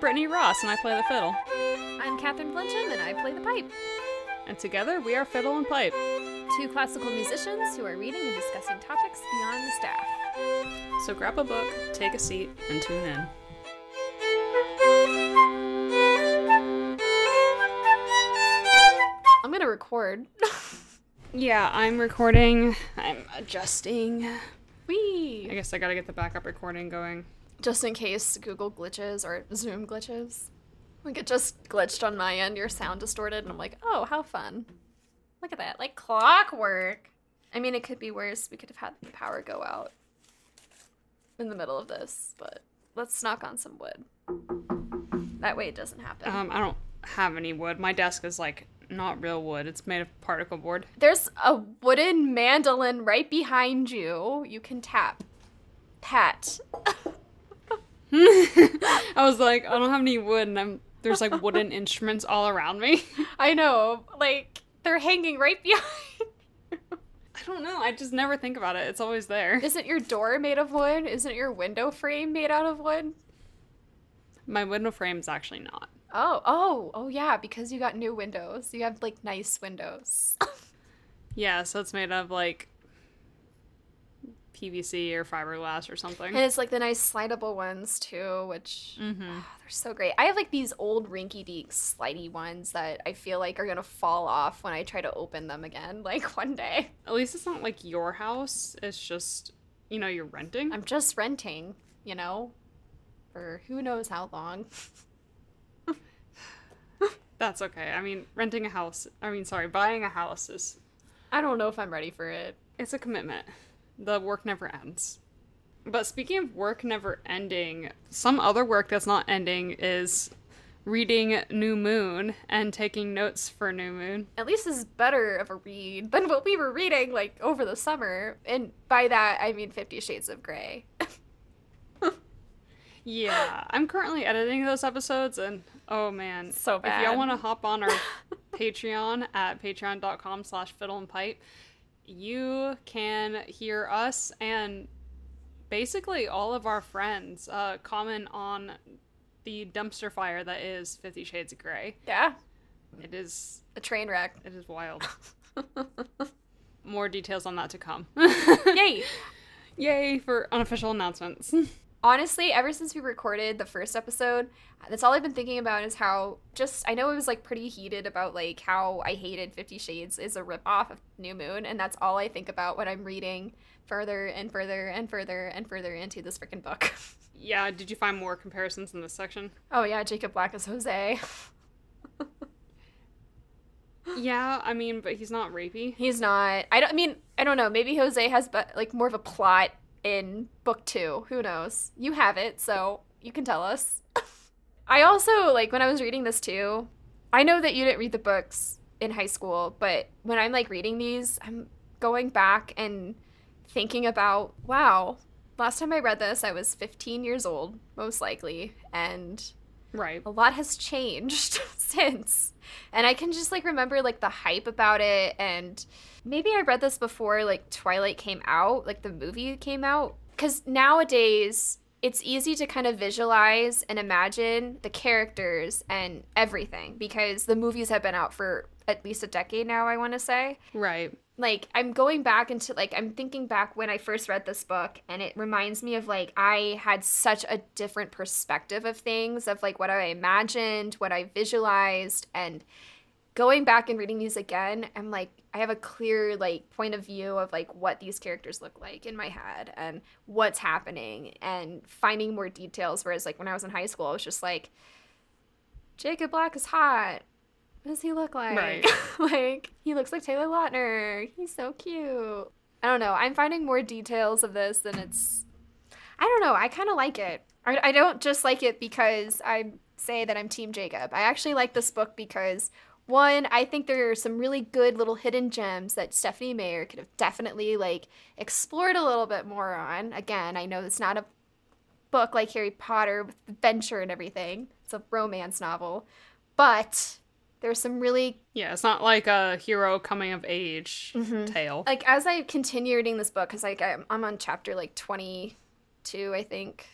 Brittany Ross, and I play the fiddle. I'm Catherine Flinchum, and I play the pipe. And together we are Fiddle and Pipe. Two classical musicians who are reading and discussing topics beyond the staff. So grab a book, take a seat, and tune in. I'm gonna record. Yeah, I'm recording. I'm adjusting. I guess I gotta get the backup recording going. Just in case Google glitches or Zoom glitches. Like it just glitched on my end, your sound distorted, and I'm like, oh, how fun. Look at that, like clockwork. I mean, it could be worse. We could have had the power go out in the middle of this, but let's knock on some wood. That way it doesn't happen. Um, I don't have any wood. My desk is like not real wood. It's made of particle board. There's a wooden mandolin right behind you. You can tap. Pat. I was like, I don't have any wood, and I'm there's like wooden instruments all around me. I know. Like, they're hanging right behind. I don't know. I just never think about it. It's always there. Isn't your door made of wood? Isn't your window frame made out of wood? My window frame's actually not. Oh, oh, oh yeah, because you got new windows. You have like nice windows. Yeah, so it's made of like PVC or fiberglass or something. and it's like the nice slidable ones too, which Mm-hmm. ah, they're so great. I have like these old rinky dink slidey ones that I feel like are gonna fall off when I try to open them again, like one day. At least it's not like your house. It's just, you know, you're renting. I'm just renting, you know, for who knows how long. That's okay. I mean, renting a house, I mean, sorry, buying a house is I don't know if I'm ready for it. it's a commitment. The work never ends. But speaking of work never ending, some other work that's not ending is reading New Moon and taking notes for New Moon. At least this is better of a read than what we were reading like over the summer. And by that I mean Fifty Shades of Grey. Yeah, I'm currently editing those episodes, and oh man, So bad. If y'all want to hop on our Patreon at patreon.com slash fiddle and pipe, you can hear us and basically all of our friends uh, comment on the dumpster fire that is Fifty Shades of Grey. Yeah, It is a train wreck. it is wild. More details on that to come. Yay! Yay for unofficial announcements. Honestly, ever since we recorded the first episode, that's all I've been thinking about is how just I know it was like pretty heated about like how I hated Fifty Shades is a ripoff of New Moon, and that's all I think about when I'm reading further and further and further and further into this freaking book. yeah, did you find more comparisons in this section? oh yeah, Jacob Black is Jose. Yeah, I mean, but he's not rapey. He's not. I don't I mean I don't know. Maybe Jose has but like more of a plot in book two. Who knows? You have it, so you can tell us. I also like when I was reading this too. I know that you didn't read the books in high school, but when I'm like reading these, I'm going back and thinking about wow. Last time I read this, I was 15 years old, most likely, and Right. a lot has changed since and i can just like remember like the hype about it and maybe i read this before like twilight came out like the movie came out because nowadays it's easy to kind of visualize and imagine the characters and everything because the movies have been out for at least a decade now i want to say Right. like I'm going back into like I'm thinking back when I first read this book and it reminds me of like I had such a different perspective of things of like what I imagined, what I visualized and going back and reading these again, I'm like I have a clear like point of view of like what these characters look like in my head and what's happening and finding more details whereas like when I was in high school I was just like Jacob Black is hot. What does he look like? Right. like, he looks like Taylor Lautner. He's so cute. I don't know. I'm finding more details of this than it's. I don't know. I kind of like it. I, I don't just like it because I say that I'm Team Jacob. I actually like this book because, one, I think there are some really good little hidden gems that Stephenie Mayer could have definitely, like, explored a little bit more on. Again, I know it's not a book like Harry Potter with adventure and everything, it's a romance novel. But there's some really Yeah, it's not like a hero coming of age Mm-hmm. tale. like as I continue reading this book, because like I'm, I'm on chapter like 22, I think.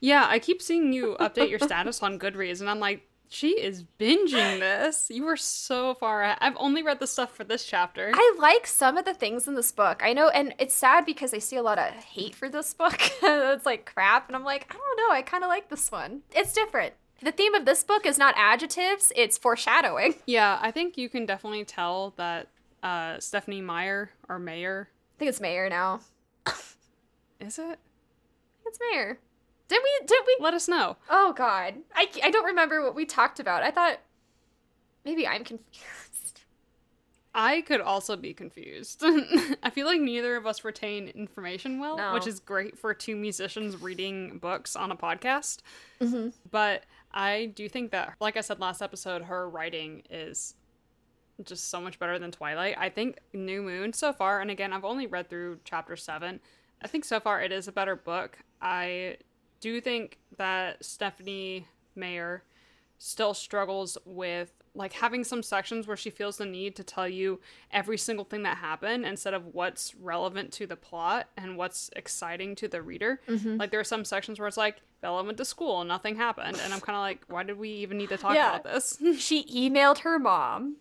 Yeah, I keep seeing you update your status on Goodreads, and I'm like, she is binging this. You were so far ahead. I've only read the stuff for this chapter. I like some of the things in this book. I know, and it's sad because I see a lot of hate for this book. it's like crap, and I'm like, I don't know. I kind of like this one. It's different. The theme of this book is not adjectives; it's foreshadowing. Yeah, I think you can definitely tell that uh, Stephenie Meyer or Mayer. I think it's Mayor now. Is it? It's Mayor. Did we? Did we? Let us know. Oh God, I I don't remember what we talked about. I thought maybe I'm confused. I could also be confused. I feel like neither of us retain information well, No. which is great for two musicians reading books on a podcast. Mm-hmm. But I do think that, like I said last episode, her writing is just so much better than Twilight. I think New Moon so far, and again, I've only read through chapter seven. I think so far it is a better book. I do think that Stephenie Mayer still struggles with like having some sections where she feels the need to tell you every single thing that happened instead of what's relevant to the plot and what's exciting to the reader. Mm-hmm. Like there are some sections where it's like Bella went to school nothing happened, and I'm kind of like, why did we even need to talk Yeah. about this? She emailed her mom.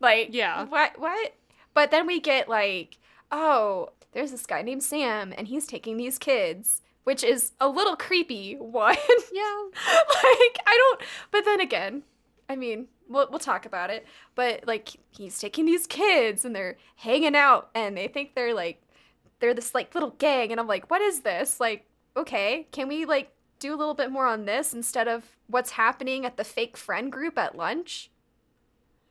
Like Yeah. what? What? But then we get like, oh, there's this guy named Sam, and he's taking these kids, which is a little creepy. One. yeah, like I don't. But then again, I mean, we'll we'll talk about it. But like, he's taking these kids and they're hanging out, and they think they're like, they're this like little gang, and I'm like, what is this? Like, okay, can we like do a little bit more on this instead of what's happening at the fake friend group at lunch?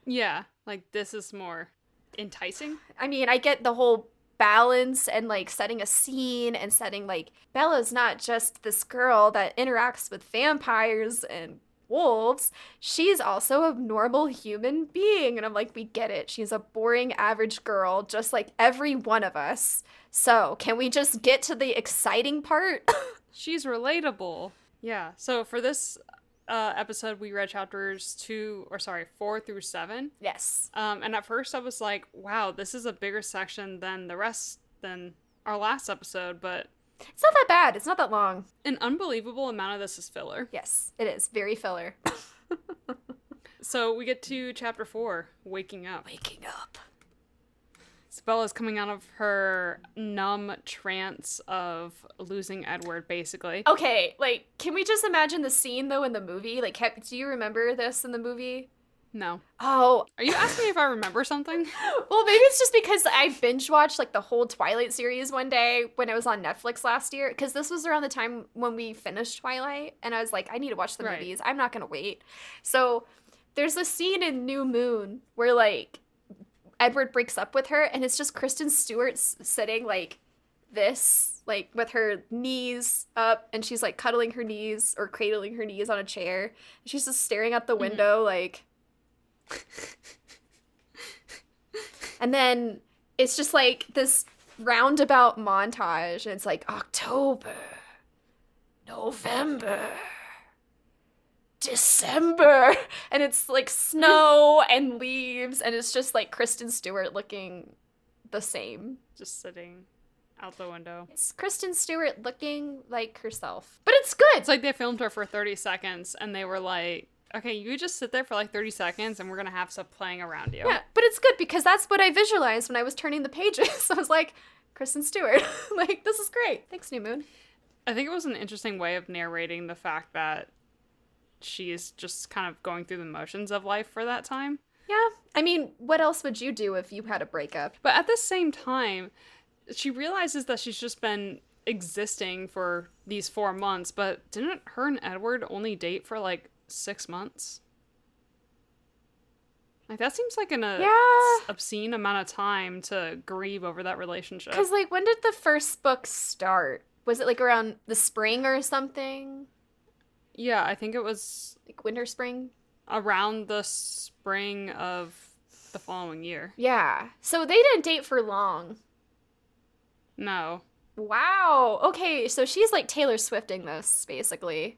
yeah. Like this is more enticing. I mean, I get the whole balance and like setting a scene and setting like Bella's not just this girl that interacts with vampires and wolves. She's also a normal human being. And I'm like, we get it. She's a boring average girl, just like every one of us. So, can we just get to the exciting part? She's relatable. Yeah. So for this uh, episode, we read chapters two, or sorry, four through seven. yes. Um, and at first, I was like, "Wow, this is a bigger section than the rest than our last episode." But It's not that bad. It's not that long. an unbelievable amount of this is filler. Yes, it is. Very filler. So we get to chapter four, waking up. Waking up. Bella's coming out of her numb trance of losing Edward, basically. Okay, like, can we just imagine the scene though in the movie? Like, do you remember this in the movie? No. Oh, Are you asking me if I remember something? well, maybe it's just because I binge watched like the whole Twilight series one day when it was on Netflix last year. Because this was around the time when we finished Twilight, and I was like, I need to watch the Right. movies. I'm not gonna wait. So there's a scene in New Moon where like Edward breaks up with her, and it's just Kristen Stewart sitting like this, like with her knees up, and she's like cuddling her knees or cradling her knees on a chair. She's just staring out the mm-hmm. window, like. and then it's just like this roundabout montage, and it's like October, November. December and it's like snow and leaves and it's just like Kristen Stewart looking the same. Just sitting out the window. It's Kristen Stewart looking like herself. But it's good. It's like they filmed her for 30 seconds and they were like, okay, you just sit there for like 30 seconds and we're going to have stuff playing around you. yeah, but it's good because that's what I visualized when I was turning the pages. I was like, Kristen Stewart. like, this is great. Thanks, New Moon. I think it was an interesting way of narrating the fact that she is just kind of going through the motions of life for that time. Yeah. I mean, what else would you do if you had a breakup? But at the same time, she realizes that she's just been existing for these four months, but didn't her and Edward only date for like six months? Like that seems like an uh, Yeah. obscene amount of time to grieve over that relationship. Because, like, when did the first book start? Was it like around the spring or something? Yeah, I think it was Like winter, spring? around the spring of the following year. Yeah. So they didn't date for long. No. Wow. Okay, so she's like Taylor Swifting this, basically.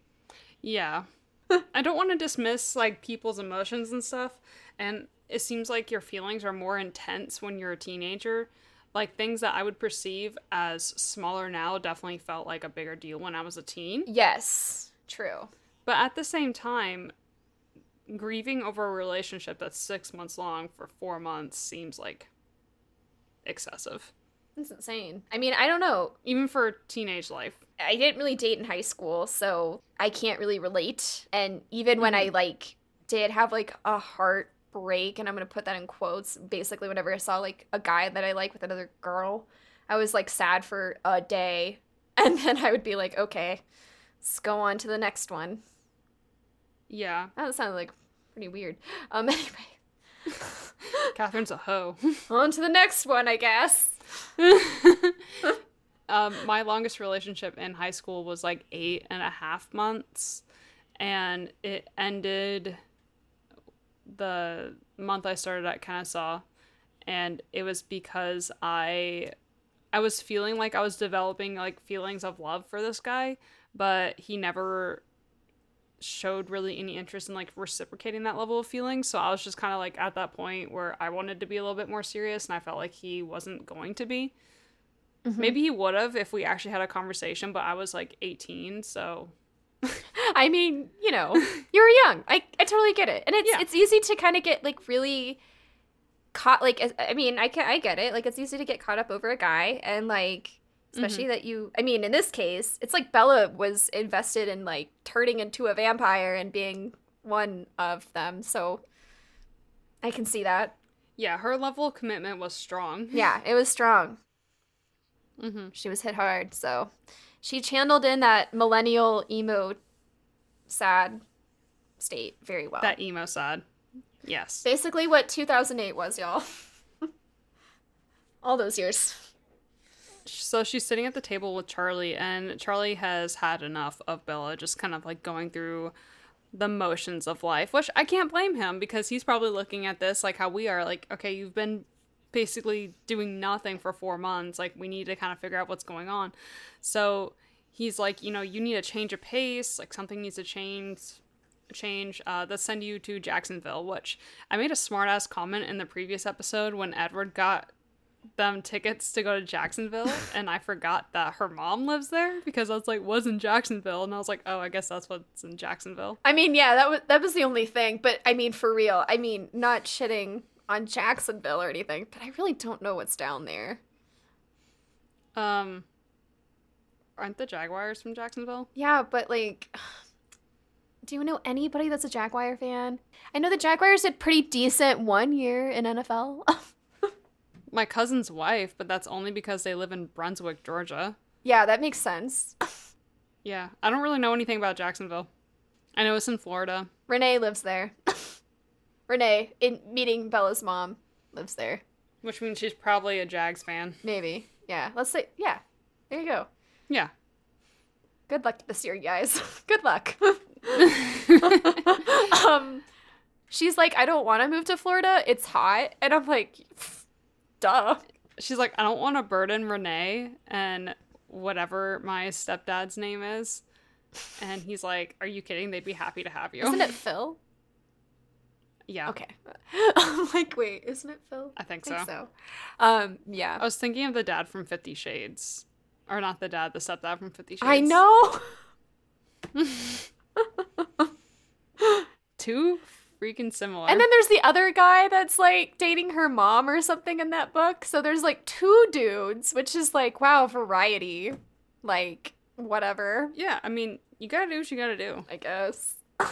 Yeah. I don't want to dismiss like people's emotions and stuff, and it seems like your feelings are more intense when you're a teenager, like things that I would perceive as smaller now definitely felt like a bigger deal when I was a teen. Yes, true. But at the same time, grieving over a relationship that's six months long for four months seems like excessive. That's insane. I mean, I don't know. Even for teenage life. I didn't really date in high school, so I can't really relate. And even when I mm-hmm. like did have like a heartbreak, and I'm gonna put that in quotes, basically whenever I saw like a guy that I like with another girl, I was like sad for a day, and then I would be like, okay, let's go on to the next one. Yeah. That sounded like pretty weird. Um, anyway, Catherine's a hoe. on to the next one, I guess. um, my longest relationship in high school was like eight and a half months, and it ended the month I started at Kennesaw, and it was because I I was feeling like I was developing like feelings of love for this guy, but he never showed really any interest in like reciprocating that level of feeling. So I was just kind of like at that point where I wanted to be a little bit more serious and I felt like he wasn't going to be. Mm-hmm. Maybe he would have if we actually had a conversation, but I was like 18, so I mean, you know, you were young. I, I totally get it, and it's Yeah. it's easy to kind of get like really caught. Like, I mean, I can I get it. Like, it's easy to get caught up over a guy, and like, especially that you. I mean, in this case, it's like Bella was invested in like turning into a vampire and being one of them. So I can see that. yeah, her level of commitment was strong. Yeah, it was strong. hmm She was hit hard, so she channeled in that millennial emo sad state very well. That emo sad Yes. Basically, what 2008 was, y'all. All those years. So she's sitting at the table with Charlie, and Charlie has had enough of Bella just kind of like going through the motions of life, which I can't blame him because he's probably looking at this like how we are like, okay, you've been basically doing nothing for four months. Like, we need to kind of figure out what's going on. So he's like, you know, you need a change of pace, like, something needs to change. Change. Uh, let's send you to Jacksonville. Which I made a smart ass comment in the previous episode when Edward got them tickets to go to Jacksonville, and I forgot that her mom lives there because I was like, was in Jacksonville, and I was like, oh, I guess that's what's in Jacksonville. I mean, yeah, that was that was the only thing, but I mean, for real. I mean, not shitting on Jacksonville or anything, but I really don't know what's down there. Um, aren't the Jaguars from Jacksonville? Yeah, but like do you know anybody that's a Jaguar fan? I know the Jaguars did pretty decent one year in NFL. My cousin's wife, but that's only because they live in Brunswick, Georgia. yeah, that makes sense. Yeah, I don't really know anything about Jacksonville. I know it's in Florida. Renee lives there. Renee, in meeting Bella's mom, lives there. Which means she's probably a Jags fan. Maybe. Yeah. Let's say yeah. There you go. Yeah. Good luck this year, guys. Good luck. um she's like, I don't want to move to Florida. It's hot. And I'm like, duh. She's like, I don't want to burden Renee and whatever my stepdad's name is. And he's like, Are you kidding? They'd be happy to have you. Isn't it Phil? Yeah. Okay. I'm like, wait, isn't it Phil? I think I think so. so. Um, yeah. I was thinking of the dad from Fifty Shades. Or not the dad, the stepdad from Fifty Shades. I know. Too freaking similar. And then there's the other guy that's like dating her mom or something in that book. So there's like two dudes, which is like, wow, variety. Like, whatever, yeah, I mean, you gotta do what you gotta do. I guess.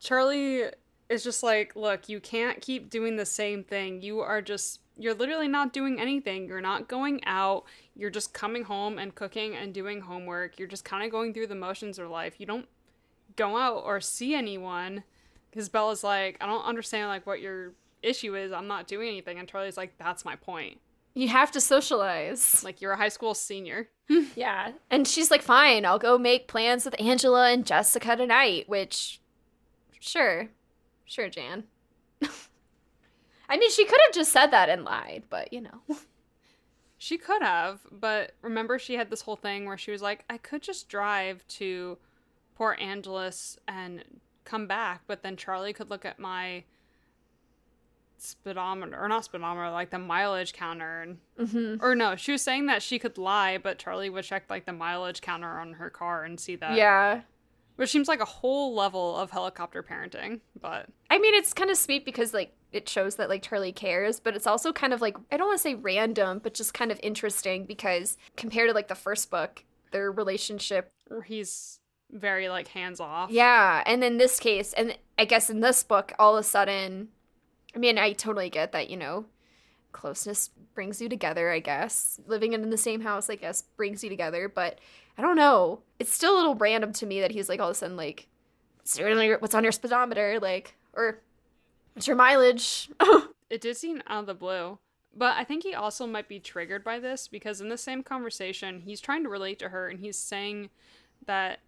Charlie is just like, look, you can't keep doing the same thing. You are just, you're literally not doing anything. You're not going out. You're just coming home and cooking and doing homework. You're just kind of going through the motions of life. You don't go out or see anyone. Because Bella's like, I don't understand like what your issue is. I'm not doing anything. And Charlie's like, that's my point. You have to socialize. Like you're a high school senior. Yeah. And she's like, fine, I'll go make plans with Angela and Jessica tonight, which, sure. Sure, Jan. I mean, she could have just said that and lied, but you know. She could have, but remember she had this whole thing where she was like, I could just drive to Port Angeles and come back, but then Charlie could look at my speedometer or not speedometer, like the mileage counter and Mm-hmm. or no, she was saying that she could lie, but Charlie would check like the mileage counter on her car and see that. Yeah. Which seems like a whole level of helicopter parenting, but I mean, it's kind of sweet because like it shows that like Charlie cares, but it's also kind of like I don't want to say random, but just kind of interesting because compared to like the first book, their relationship, he's very like hands off. yeah, and in this case, and I guess in this book, all of a sudden, I mean, I totally get that you know, closeness brings you together. I guess living in the same house, I guess, brings you together, but I don't know. It's still a little random to me that he's like all of a sudden like, "What's on your- what's on your speedometer, like, or what's your mileage? It did seem out of the blue. But I think he also might be triggered by this because in the same conversation, he's trying to relate to her and he's saying that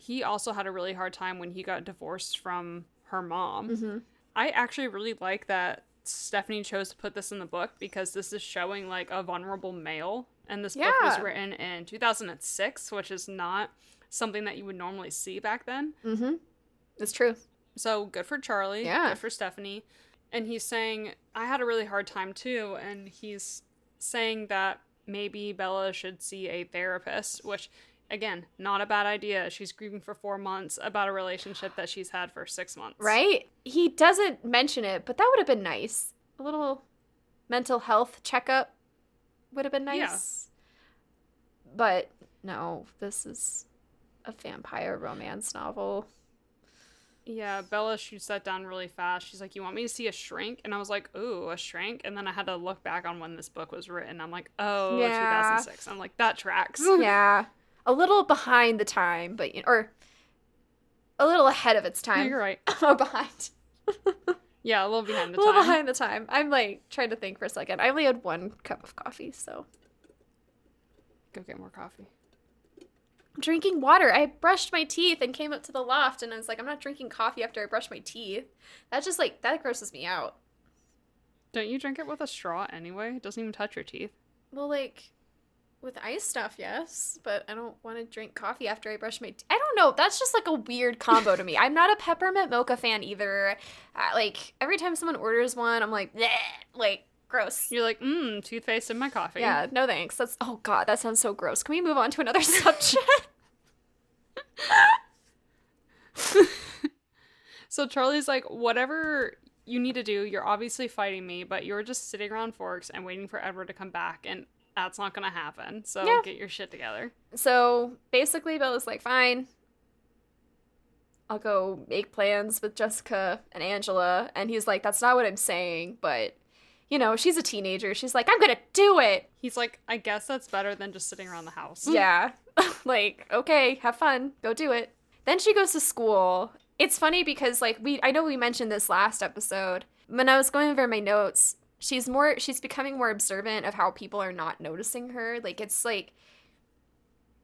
he also had a really hard time when he got divorced from her mom. mm-hmm. I actually really like that Stephenie chose to put this in the book because this is showing like a vulnerable male. And this book was written in 2006, which is not something that you would normally see back then. Mm-hmm. It's true. So good for Charlie. Yeah. Good for Stephenie. And he's saying, I had a really hard time too. And he's saying that maybe Bella should see a therapist, which, again, not a bad idea. She's grieving for four months about a relationship that she's had for six months. Right? He doesn't mention it, but that would have been nice. A little mental health checkup would have been Yeah. nice. But no, this is a vampire romance novel. Yeah, Bella shoots that down really fast. She's like, You want me to see a shrink? And I was like, Ooh, a shrink? And then I had to look back on when this book was written. I'm like, Oh, Yeah. 2006. I'm like, That tracks. yeah. A little behind the time, but you or a little ahead of its time. you're right. oh, behind. Yeah, a little behind the time. A little behind the time. I'm like trying to think for a second. I only had one cup of coffee, so Go get more coffee. I'm drinking water. I brushed my teeth and came up to the loft and I was like, I'm not drinking coffee after I brush my teeth. That just like that grosses me out. Don't you drink it with a straw anyway? It doesn't even touch your teeth. Well, like with ice stuff, yes, but I don't want to drink coffee after I brush my teeth. I don't know. That's just like a weird combo to me. I'm not a peppermint mocha fan either. Uh, like every time someone orders one, I'm like, Bleh, like gross. You're like, mmm, toothpaste in my coffee. Yeah, no thanks. That's oh god, that sounds so gross. Can we move on to another subject? So Charlie's like, whatever you need to do, you're obviously fighting me, but you're just sitting around Forks and waiting for Edward to come back, and that's not gonna happen. So Yeah. get your shit together. So basically, Bella's like, fine. I'll go make plans with Jessica and Angela. And he's like, that's not what I'm saying. But, you know, she's a teenager. She's like, I'm to do it. He's like, I guess that's better than just sitting around the house. Yeah. like, okay, have fun. Go do it. Then she goes to school. It's funny because, like, we, I know we mentioned this last episode. When I was going over my notes, she's more, she's becoming more observant of how people are not noticing her. Like, it's like,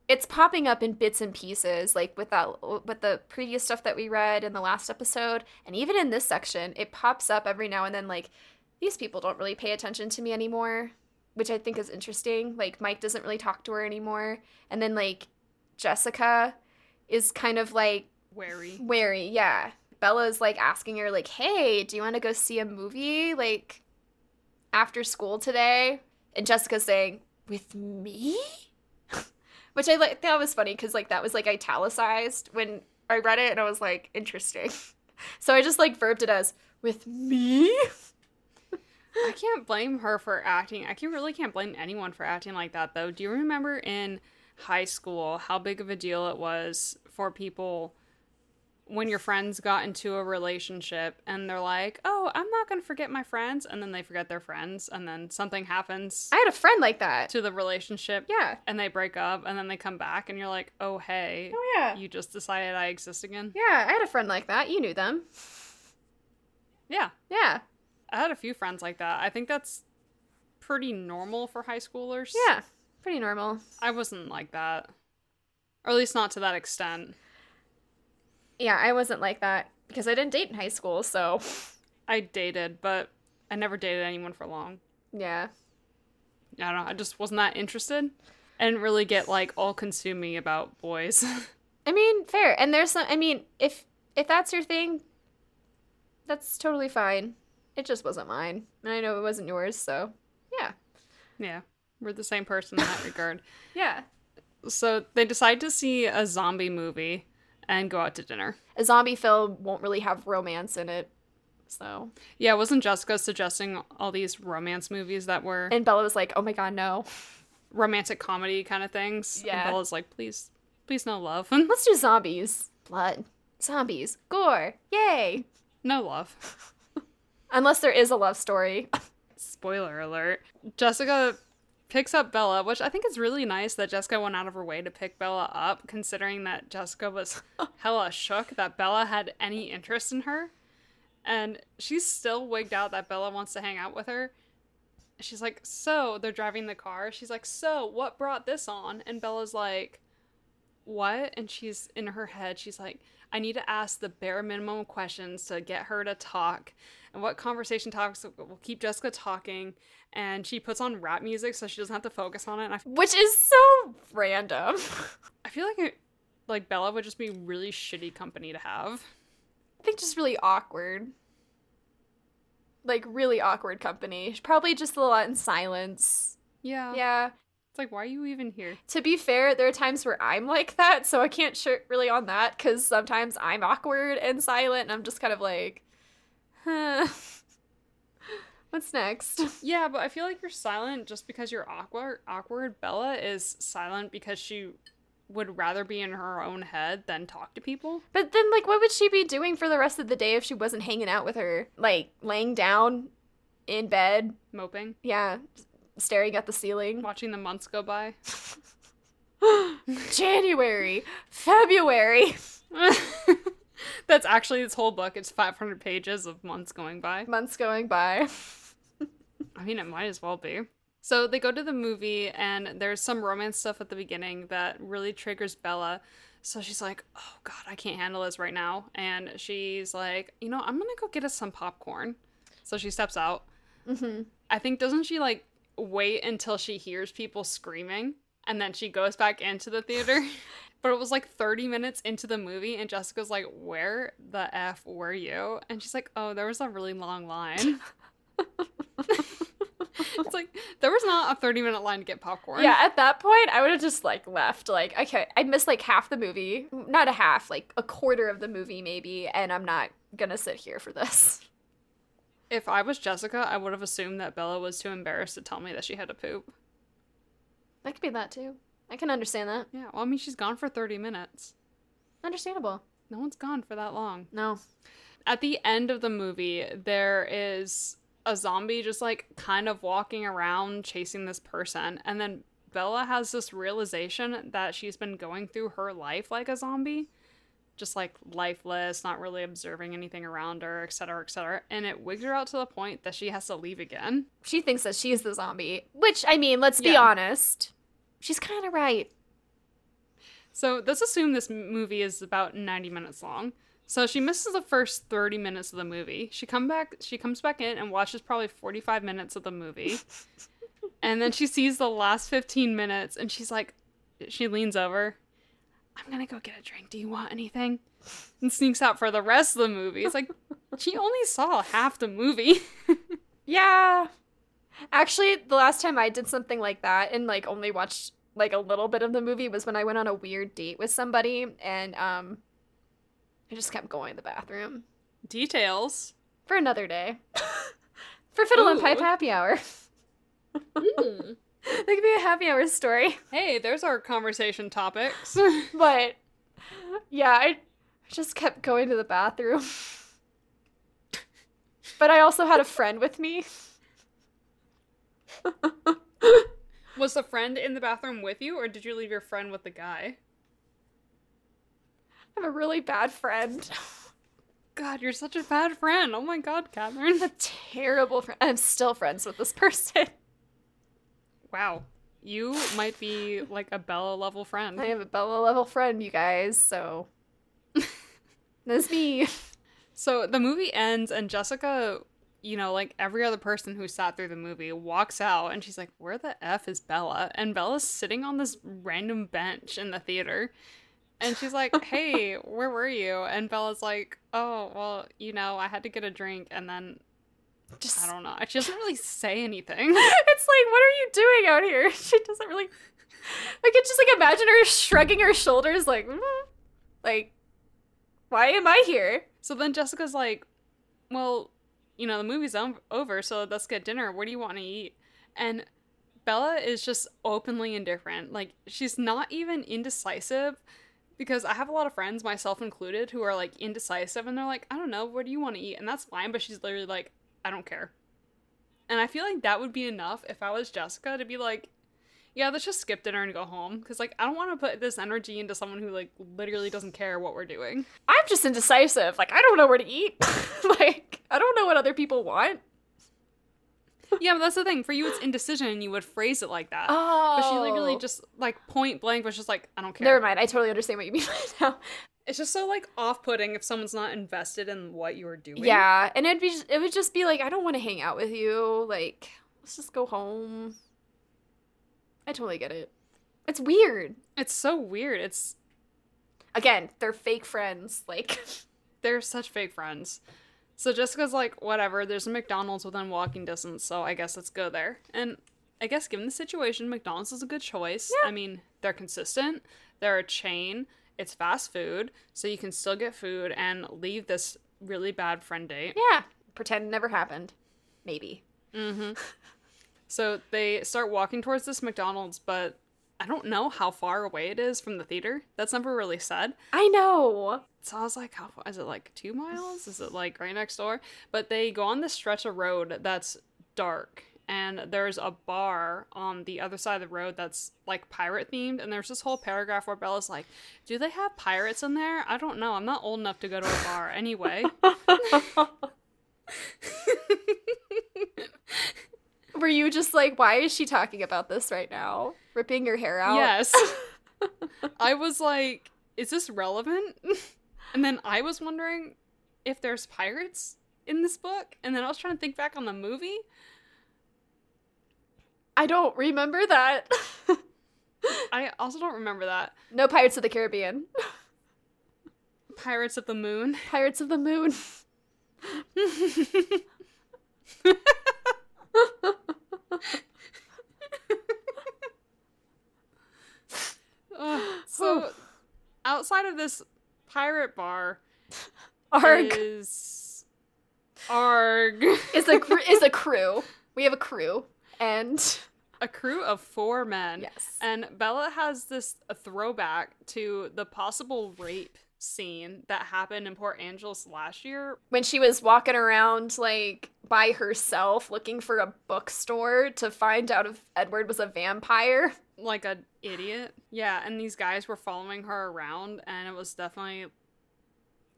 it's popping up in bits and pieces like with that with the previous stuff that we read in the last episode and even in this section it pops up every now and then like these people don't really pay attention to me anymore which i think is interesting like mike doesn't really talk to her anymore and then like jessica is kind of like Wary. wary yeah bella's like asking her like hey do you want to go see a movie like after school today and jessica's saying with me which I like. That was funny because like that was like italicized when I read it, and I was like, interesting. So I just like verbed it as with me. I can't blame her for acting. I can really can't blame anyone for acting like that though. Do you remember in high school how big of a deal it was for people when your friends got into a relationship and they're like, "Oh, I'm not going to forget my friends," and then they forget their friends and then something happens I had a friend like that. to the relationship Yeah. and they break up and then they come back and you're like, "Oh, hey, Oh yeah. you just decided I exist again?" Yeah, I had a friend like that. You knew them. Yeah. Yeah. I had a few friends like that. I think that's pretty normal for high schoolers. Yeah. Pretty normal. I wasn't like that. Or at least not to that extent. Yeah, I wasn't like that because I didn't date in high school, so I dated, but I never dated anyone for long. yeah. I don't know. I just wasn't that interested. I didn't really get like all consuming about boys. I mean, fair. And there's some I mean, if if that's your thing, that's totally fine. It just wasn't mine. And I know it wasn't yours, so yeah. Yeah, we're the same person in that regard. Yeah. So they decide to see a zombie movie and go out to dinner. A zombie film won't really have romance in it. So Yeah, wasn't Jessica suggesting all these romance movies that were and Bella was like, "Oh my god, no. romantic comedy kind of things? Yeah. And Bella's like, please, please no love. Let's do zombies. Blood. Zombies. Gore. Yay." no love. Unless there is a love story. Spoiler alert. Jessica picks up Bella, which I think is really nice that Jessica went out of her way to pick Bella up, considering that Jessica was hella shook that Bella had any interest in her. And she's still wigged out that Bella wants to hang out with her. She's like, So, they're driving the car. She's like, So, what brought this on? And Bella's like, What? And she's in her head, she's like, I need to ask the bare minimum questions to get her to talk. And what conversation topics will keep Jessica talking. And she puts on rap music so she doesn't have to focus on it. And I, Which is so random. I feel like it, like Bella would just be really shitty company to have. I think just really awkward. Like really awkward company. Probably just a lot in silence. Yeah. Yeah. It's like, why are you even here? To be fair, there are times where I'm like that, so I can't shit really on that because sometimes I'm awkward and silent, and I'm just kind of like, huh. What's next? Yeah, but I feel like you're silent just because you're awkward. Awkward. Bella is silent because she would rather be in her own head than talk to people. But then, like, what would she be doing for the rest of the day if she wasn't hanging out with her? Like, laying down in bed, Moping, yeah, staring at the ceiling. watching the months go by. January, February, That's actually this whole book. It's 500 pages of months going by. months going by. I mean, it might as well be. So they go to the movie, and there's some romance stuff at the beginning that really triggers Bella. So she's like, oh God, I can't handle this right now. And she's like, you know, I'm gonna go get us some popcorn. So she steps out. hmm I think, doesn't she like wait until she hears people screaming and then she goes back into the theater? but it was like 30 minutes into the movie, and Jessica's like, where the F were you? And she's like, oh, there was a really long line. it's like there was not a 30 minute line to get popcorn. Yeah, at that point, I would have just like left. Like, okay, I missed like half the movie, not a half, like a quarter of the movie maybe, and I'm not gonna sit here for this. If I was Jessica, I would have assumed that Bella was too embarrassed to tell me that she had to poop. That could be that too. I can understand that. Yeah, well, I mean, she's gone for 30 minutes. Understandable. No one's gone for that long. No. At the end of the movie, there is a zombie just like kind of walking around chasing this person. And then Bella has this realization that she's been going through her life like a zombie. Just like lifeless, not really observing anything around her, et cetera, et cetera. And it wigs her out to the point that she has to leave again. She thinks that she's the zombie, which I mean, let's be honest. She's kind of right. So let's assume this movie is about 90 minutes long. So she misses the first 30 minutes of the movie. She come back she comes back in and watches probably 45 minutes of the movie. and then she sees the last 15 minutes and she's like she leans over. I'm to go get a drink. Do you want anything? And sneaks out for the rest of the movie. It's like she only saw half the movie. Yeah. Actually, the last time I did something like that and like only watched like a little bit of the movie was when I went on a weird date with somebody and um I just kept going to the bathroom Details. for another day. for Fiddle and Pipe Happy Hour. That could be a happy hour story. Hey, there's our conversation topics. But yeah, I just kept going to the bathroom. but I also had a friend with me. Was the friend in the bathroom with you, or did you leave your friend with the guy? I have a really bad friend. God, you're such a bad friend. Oh my god, Catherine. a terrible friend. I'm still friends with this person. Wow. You might be like a Bella level friend. I have a Bella level friend, you guys, so that's me. So the movie ends, and Jessica, you know, like every other person who sat through the movie, walks out and she's like, Where the F is Bella? And Bella's sitting on this random bench in the theater. And she's like, Hey, where were you? And Bella's like, Oh, well, you know, I had to get a drink and then Just I don't know. She doesn't really say anything. it's like, what are you doing out here? She doesn't really. I could just like imagine her shrugging her shoulders, like, "Mm, like, why am I here? So then Jessica's like, "Well, you know, the movie's over, so let's get dinner. What do you want to eat?" And Bella is just openly indifferent. Like she's not even indecisive because I have a lot of friends, myself included, who are like indecisive and they're like, "I don't know, what do you want to eat?" And that's fine, but she's literally like, "I don't care." And I feel like that would be enough if I was Jessica to be like, yeah, let's just skip dinner and go home because like I don't want to put this energy into someone who like literally doesn't care what we're doing. I'm just indecisive. Like, I don't know where to eat. like, I don't know what other people want. yeah, but that's the thing. For you, it's indecision, and you would phrase it like that. Oh. But she literally oh. just like point blank was just like, I don't care. Never mind. I totally understand what you mean right now. It's just so like off-putting if someone's not invested in what you are doing. Yeah, and it'd be it would just be like I don't want to hang out with you. Like let's just go home. I totally get it. It's weird. it's so weird. It's Again, they're fake friends. Like they're such fake friends. So Jessica's like, whatever. There's a McDonald's within walking distance, so I guess let's go there. And I guess given the situation, McDonald's is a good choice. Yeah. I mean, they're consistent. They're a chain. It's fast food, so you can still get food and leave this really bad friend date. yeah, pretend it never happened. Maybe. Mm-hmm. So they start walking towards this McDonald's, but I don't know how far away it is from the theater. That's never really said. I know. So I was like, how far is it like two miles? Is it like right next door? But they go on this stretch of road that's dark. And there's a bar on the other side of the road that's like pirate themed. And there's this whole paragraph where Bella's like, Do they have pirates in there? I don't know. I'm not old enough to go to a bar anyway. Were you just like, why is she talking about this right now? Ripping your hair out? Yes. I was like, is this relevant? And then I was wondering if there's pirates in this book. And then I was trying to think back on the movie. I don't remember that. I also don't remember that. no Pirates of the Caribbean. Pirates of the Moon. Pirates of the Moon. So outside of this pirate bar Arg is Arg. is a cr- is a crew. We have a crew, and a crew of four men. yes, And Bella has this throwback to the possible rape scene that happened in Port Angeles last year. when she was walking around like by herself looking for a bookstore to find out if Edward was a vampire. Like a idiot. Yeah, and these guys were following her around and it was definitely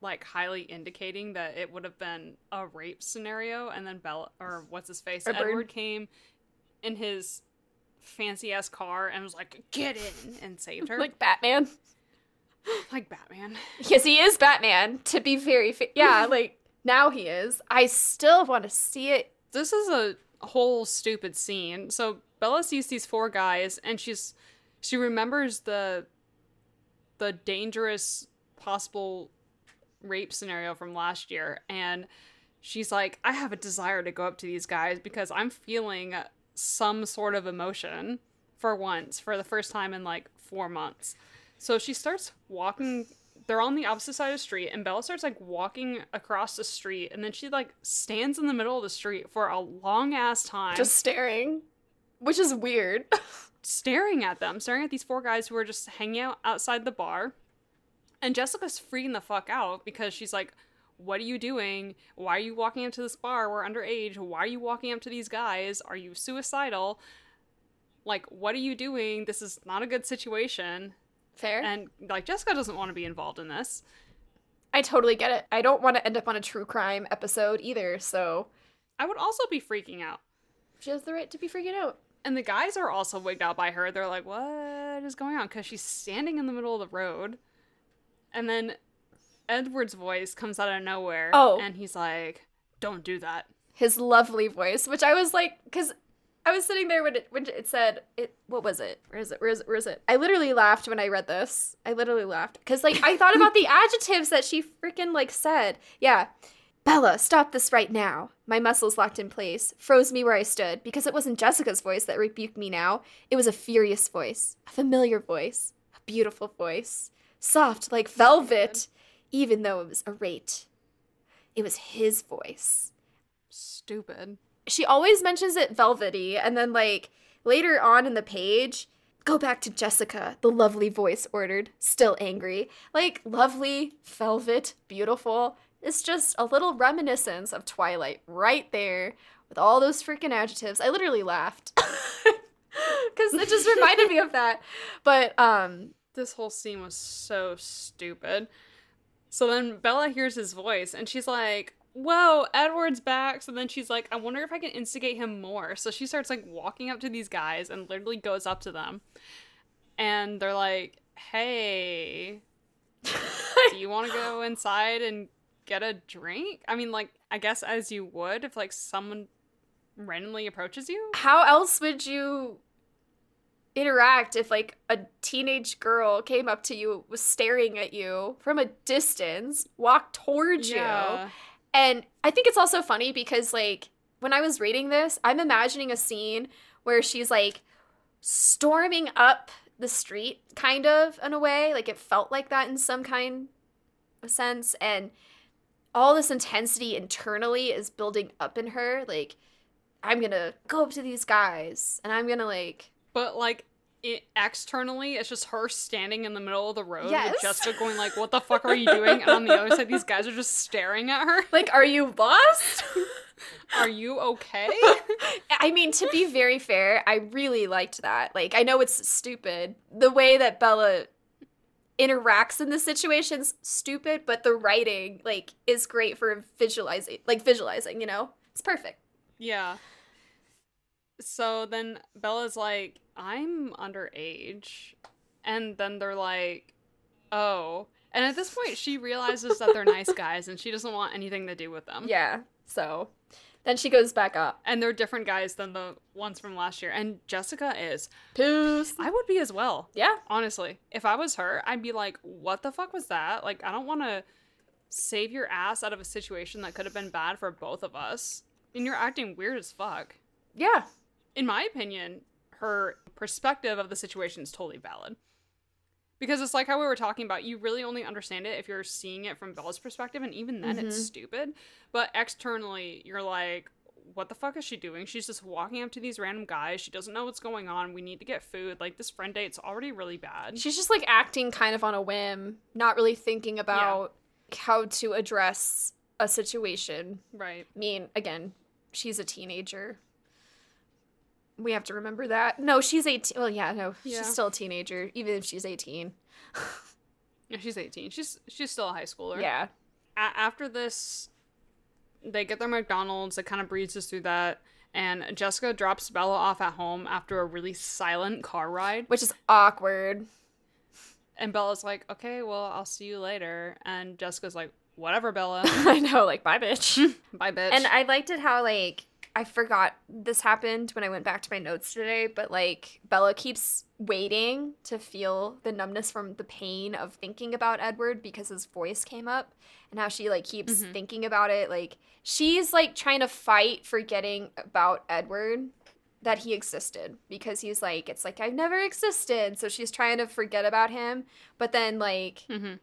like highly indicating that it would have been a rape scenario and then Bella or what's his face? Edward. Edward came in his fancy ass car and was like, "Get in!" and saved her. Like Batman. like Batman. Yes, he is Batman. To be very, fa- yeah, like now he is. I still want to see it. this is a whole stupid scene. So Bella sees these four guys and she's she remembers the the dangerous possible rape scenario from last year and she's like I have a desire to go up to these guys because I'm feeling some sort of emotion for once for the first time in like 4 months. So she starts walking they're on the opposite side of the street and Bella starts like walking across the street and then she like stands in the middle of the street for a long ass time Just staring, which is weird. staring at them, staring at these four guys who are just hanging out outside the bar. And Jessica's freaking the fuck out because she's like, What are you doing? Why are you walking up to this bar? We're underage. Why are you walking up to these guys? Are you suicidal? Like, what are you doing? This is not a good situation. Fair. And like Jessica doesn't want to be involved in this. I totally get it. I don't want to end up on a true crime episode either, so I would also be freaking out. she has the right to be freaking out. And the guys are also wigged out by her. They're like, what is going on? Because she's standing in the middle of the road. And then Edward's voice comes out of nowhere. Oh. And he's like, don't do that. His lovely voice, which I was like, because I was sitting there when it when it said it. What was it? Where is it? Where is it? Where is it? I literally laughed when I read this. I literally laughed because like I thought about the adjectives that she freaking like said. Yeah, Bella, stop this right now. My muscles locked in place, froze me where I stood, because it wasn't Jessica's voice that rebuked me now. It was a furious voice, a familiar voice, a beautiful voice, soft like velvet, even though it was a rate. It was his voice. Stupid. She always mentions it velvety, and then, like, later on in the page, go back to Jessica, the lovely voice ordered, still angry. Like, lovely, velvet, beautiful. It's just a little reminiscence of Twilight right there with all those freaking adjectives. I literally laughed. Cuz it just reminded me of that. But um This whole scene was so stupid. So then Bella hears his voice and she's like, Whoa, Edward's back. So then she's like, I wonder if I can instigate him more. So she starts like walking up to these guys and literally goes up to them. And they're like, Hey, do you want to go inside and get a drink? I mean, like, I guess as you would if like someone randomly approaches you. how else would you interact if like a teenage girl came up to you was staring at you from a distance walked towards you And I think it's also funny because, like, when I was reading this, I'm imagining a scene where she's like storming up the street, kind of, in a way. Like, it felt like that in some kind of sense. And all this intensity internally is building up in her. Like, I'm gonna go up to these guys and I'm gonna, like, But like it, externally, it's just her standing in the middle of the road Yes. with Jessica going like, "What the fuck are you doing?" And on the other side, these guys are just staring at her. like, are you lost? Are you okay? I mean, to be very fair, I really liked that. Like, I know it's stupid. The way that Bella interacts in the situation's stupid, but the writing, like, is great for visualizing, like, visualizing, you know? It's perfect. yeah. So then Bella's like, "I'm underage," and then they're like, "Oh." And at this point, she realizes that they're nice guys, and she doesn't want anything to do with them. Yeah. So then she goes back up. And they're different guys than the ones from last year. And Jessica is. Peace. I would be as well. Yeah. Honestly, if I was her, I'd be like, what the fuck was that? Like, I don't want to save your ass out of a situation that could have been bad for both of us. And you're acting weird as fuck. Yeah. In my opinion, her perspective of the situation is totally valid. Because it's like how we were talking about, you really only understand it if you're seeing it from Bella's perspective, and even then it's Mhm. stupid. But externally, you're like, what the fuck is she doing? She's just walking up to these random guys. She doesn't know what's going on. We need to get food. Like, this friend date's already really bad. She's just, like, acting kind of on a whim, not really thinking about how to address a situation. Right. I mean, again, she's a teenager. We have to remember that. No, she's 18. Well, yeah, no, Yeah. she's still a teenager, even if she's 18. Yeah, she's 18. She's she's still a high schooler. Yeah. A- after this, they get their McDonald's. It kind of breezes through that. And Jessica drops Bella off at home after a really silent car ride. Which is awkward. And Bella's like, okay, well, I'll see you later. And Jessica's like, whatever, Bella. I know, like, bye, bitch. Bye, bitch. and I liked it how, like, I forgot this happened when I went back to my notes today, but, like, Bella keeps waiting to feel the numbness from the pain of thinking about Edward because his voice came up and how she, like, keeps Mhm. thinking about it. Like, she's, like, trying to fight forgetting about Edward that he existed because he's like it's like I've never existed so she's trying to forget about him but then like hmm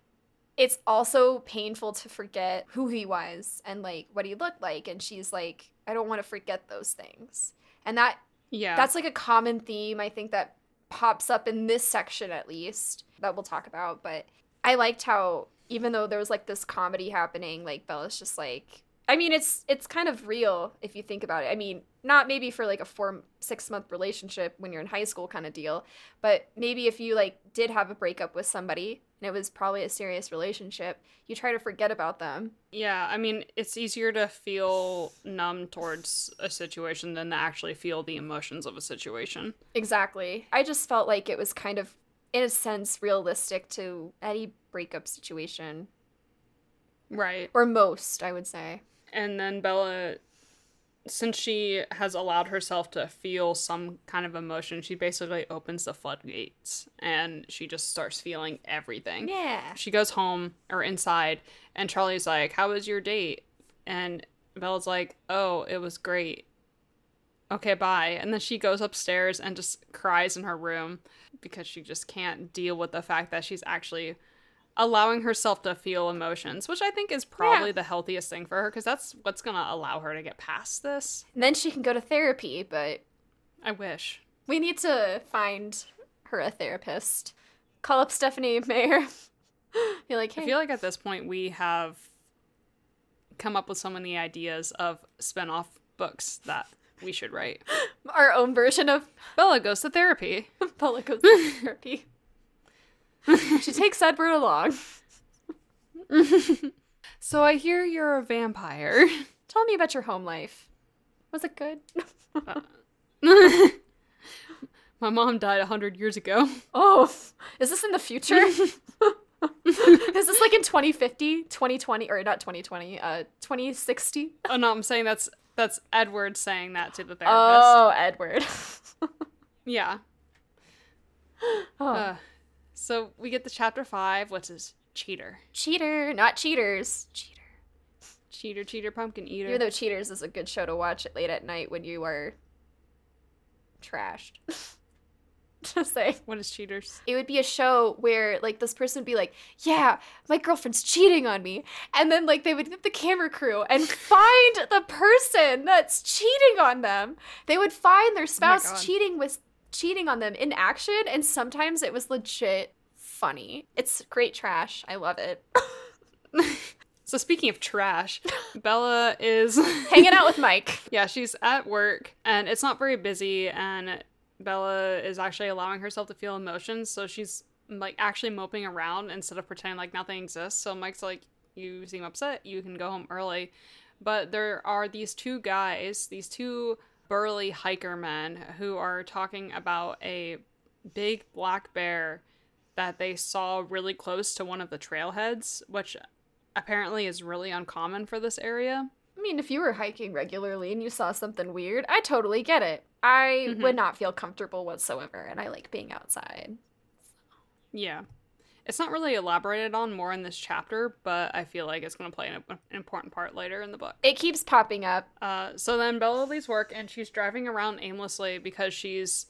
it's also painful to forget who he was and like what he looked like and she's like I don't want to forget those things and that Yeah. that's like a common theme I think that pops up in this section at least that we'll talk about but I liked how even though there was like this comedy happening like Bella's just like I mean it's it's kind of real if you think about it I mean not maybe for like a 4 6 month relationship when you're in high school kind of deal but maybe if you like did have a breakup with somebody and it was probably a serious relationship you try to forget about them yeah, I mean, it's easier to feel numb towards a situation than to actually feel the emotions of a situation. Exactly. I just felt like it was kind of, in a sense, realistic to any breakup situation, Right. or most, I would say. And then Bella, since she has allowed herself to feel some kind of emotion, she basically opens the floodgates and she just starts feeling everything. Yeah. She goes home or inside, and Charlie's like, How was your date? And Bella's like, "Oh, it was great. Okay, bye." And then she goes upstairs and just cries in her room because she just can't deal with the fact that she's actually allowing herself to feel emotions, which I think is probably Yeah. the healthiest thing for her because that's what's going to allow her to get past this. And then she can go to therapy, but I wish. we need to find her a therapist. Call up Stephenie Mayer. Be like, hey, I feel like at this point we have come up with so many ideas of spin-off books that we should write. our own version of Bella goes to therapy. Bella goes to therapy. she takes Edward along. So I hear you're a vampire. Tell me about your home life. Was it good? My mom died a hundred years ago. Oh, is this in the future? is this like in 2050, 2020, or not 2020, uh, 2060? Oh no, I'm saying that's that's Edward saying that to the therapist. Oh, Edward. Yeah. oh. Uh, so we get the chapter five, which is cheater, Cheater, not cheaters. Cheater. cheater, cheater, pumpkin eater. Even though Cheaters is a good show to watch late at night when you are trashed. Just say. what is cheaters? It would be a show where like this person would be like, "Yeah, my girlfriend's cheating on me," and then like they would get the camera crew and find the person that's cheating on them. They would find their oh spouse God. cheating with cheating on them in action, and sometimes it was legit funny. It's great trash. I love it. So speaking of trash, Bella is Hanging out with Mike. Yeah, she's at work and it's not very busy and Bella is actually allowing herself to feel emotions, so she's like actually moping around instead of pretending like nothing exists. So Mike's like, You seem upset, you can go home early. But there are these two guys, these two burly hiker men who are talking about a big black bear that they saw really close to one of the trailheads, which apparently is really uncommon for this area. I mean, if you were hiking regularly and you saw something weird, I totally get it. I Mhm. would not feel comfortable whatsoever, and I like being outside. Yeah. It's not really elaborated on more in this chapter, but I feel like it's going to play an, an important part later in the book. It keeps popping up. Uh, so then Bella leaves work and she's driving around aimlessly because she's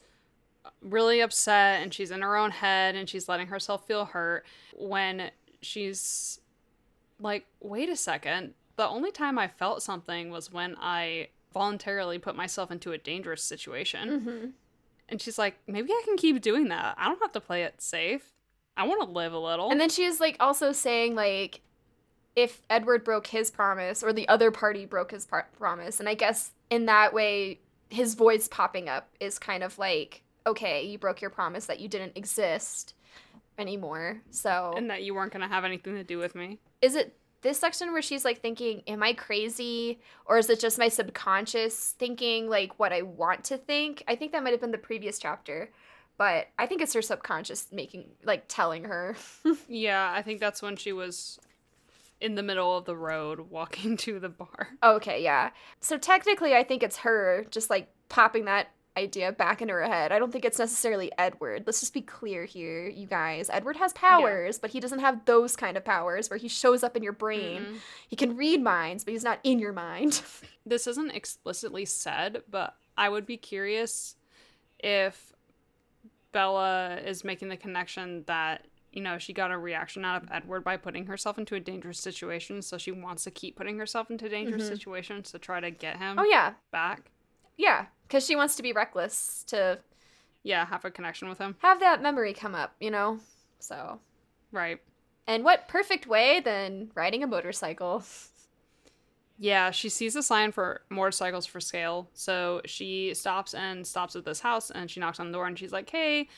really upset and she's in her own head and she's letting herself feel hurt when she's like, wait a second. The only time I felt something was when I voluntarily put myself into a dangerous situation. Mm-hmm. And she's like, maybe I can keep doing that. I don't have to play it safe. I want to live a little. And then she was like also saying like if Edward broke his promise or the other party broke his par- promise, and I guess in that way his voice popping up is kind of like okay, you broke your promise that you didn't exist anymore. So and that you weren't going to have anything to do with me. is it this section where she's like thinking, am I crazy? Or is it just my subconscious thinking like what I want to think? I think that might have been the previous chapter. But I think it's her subconscious making like telling her. Yeah, I think that's when she was in the middle of the road walking to the bar. okay, yeah. So technically I think it's her just like popping that idea back into her head. I don't think it's necessarily Edward. Let's just be clear here, you guys. Edward has powers, but he doesn't have those kind of powers where he shows up in your brain. Mhm. He can read minds, but he's not in your mind. This isn't explicitly said, but I would be curious if Bella is making the connection that, you know, she got a reaction out of Edward by putting herself into a dangerous situation, so she wants to keep putting herself into dangerous Mhm. situations to try to get him oh yeah. back. Yeah, because she wants to be reckless to Yeah, have a connection with him. have that memory come up, you know? So, Right. and what perfect way than riding a motorcycle? Yeah, she sees a sign for motorcycles for sale. So she stops and stops at this house and she knocks on the door and she's like, Hey,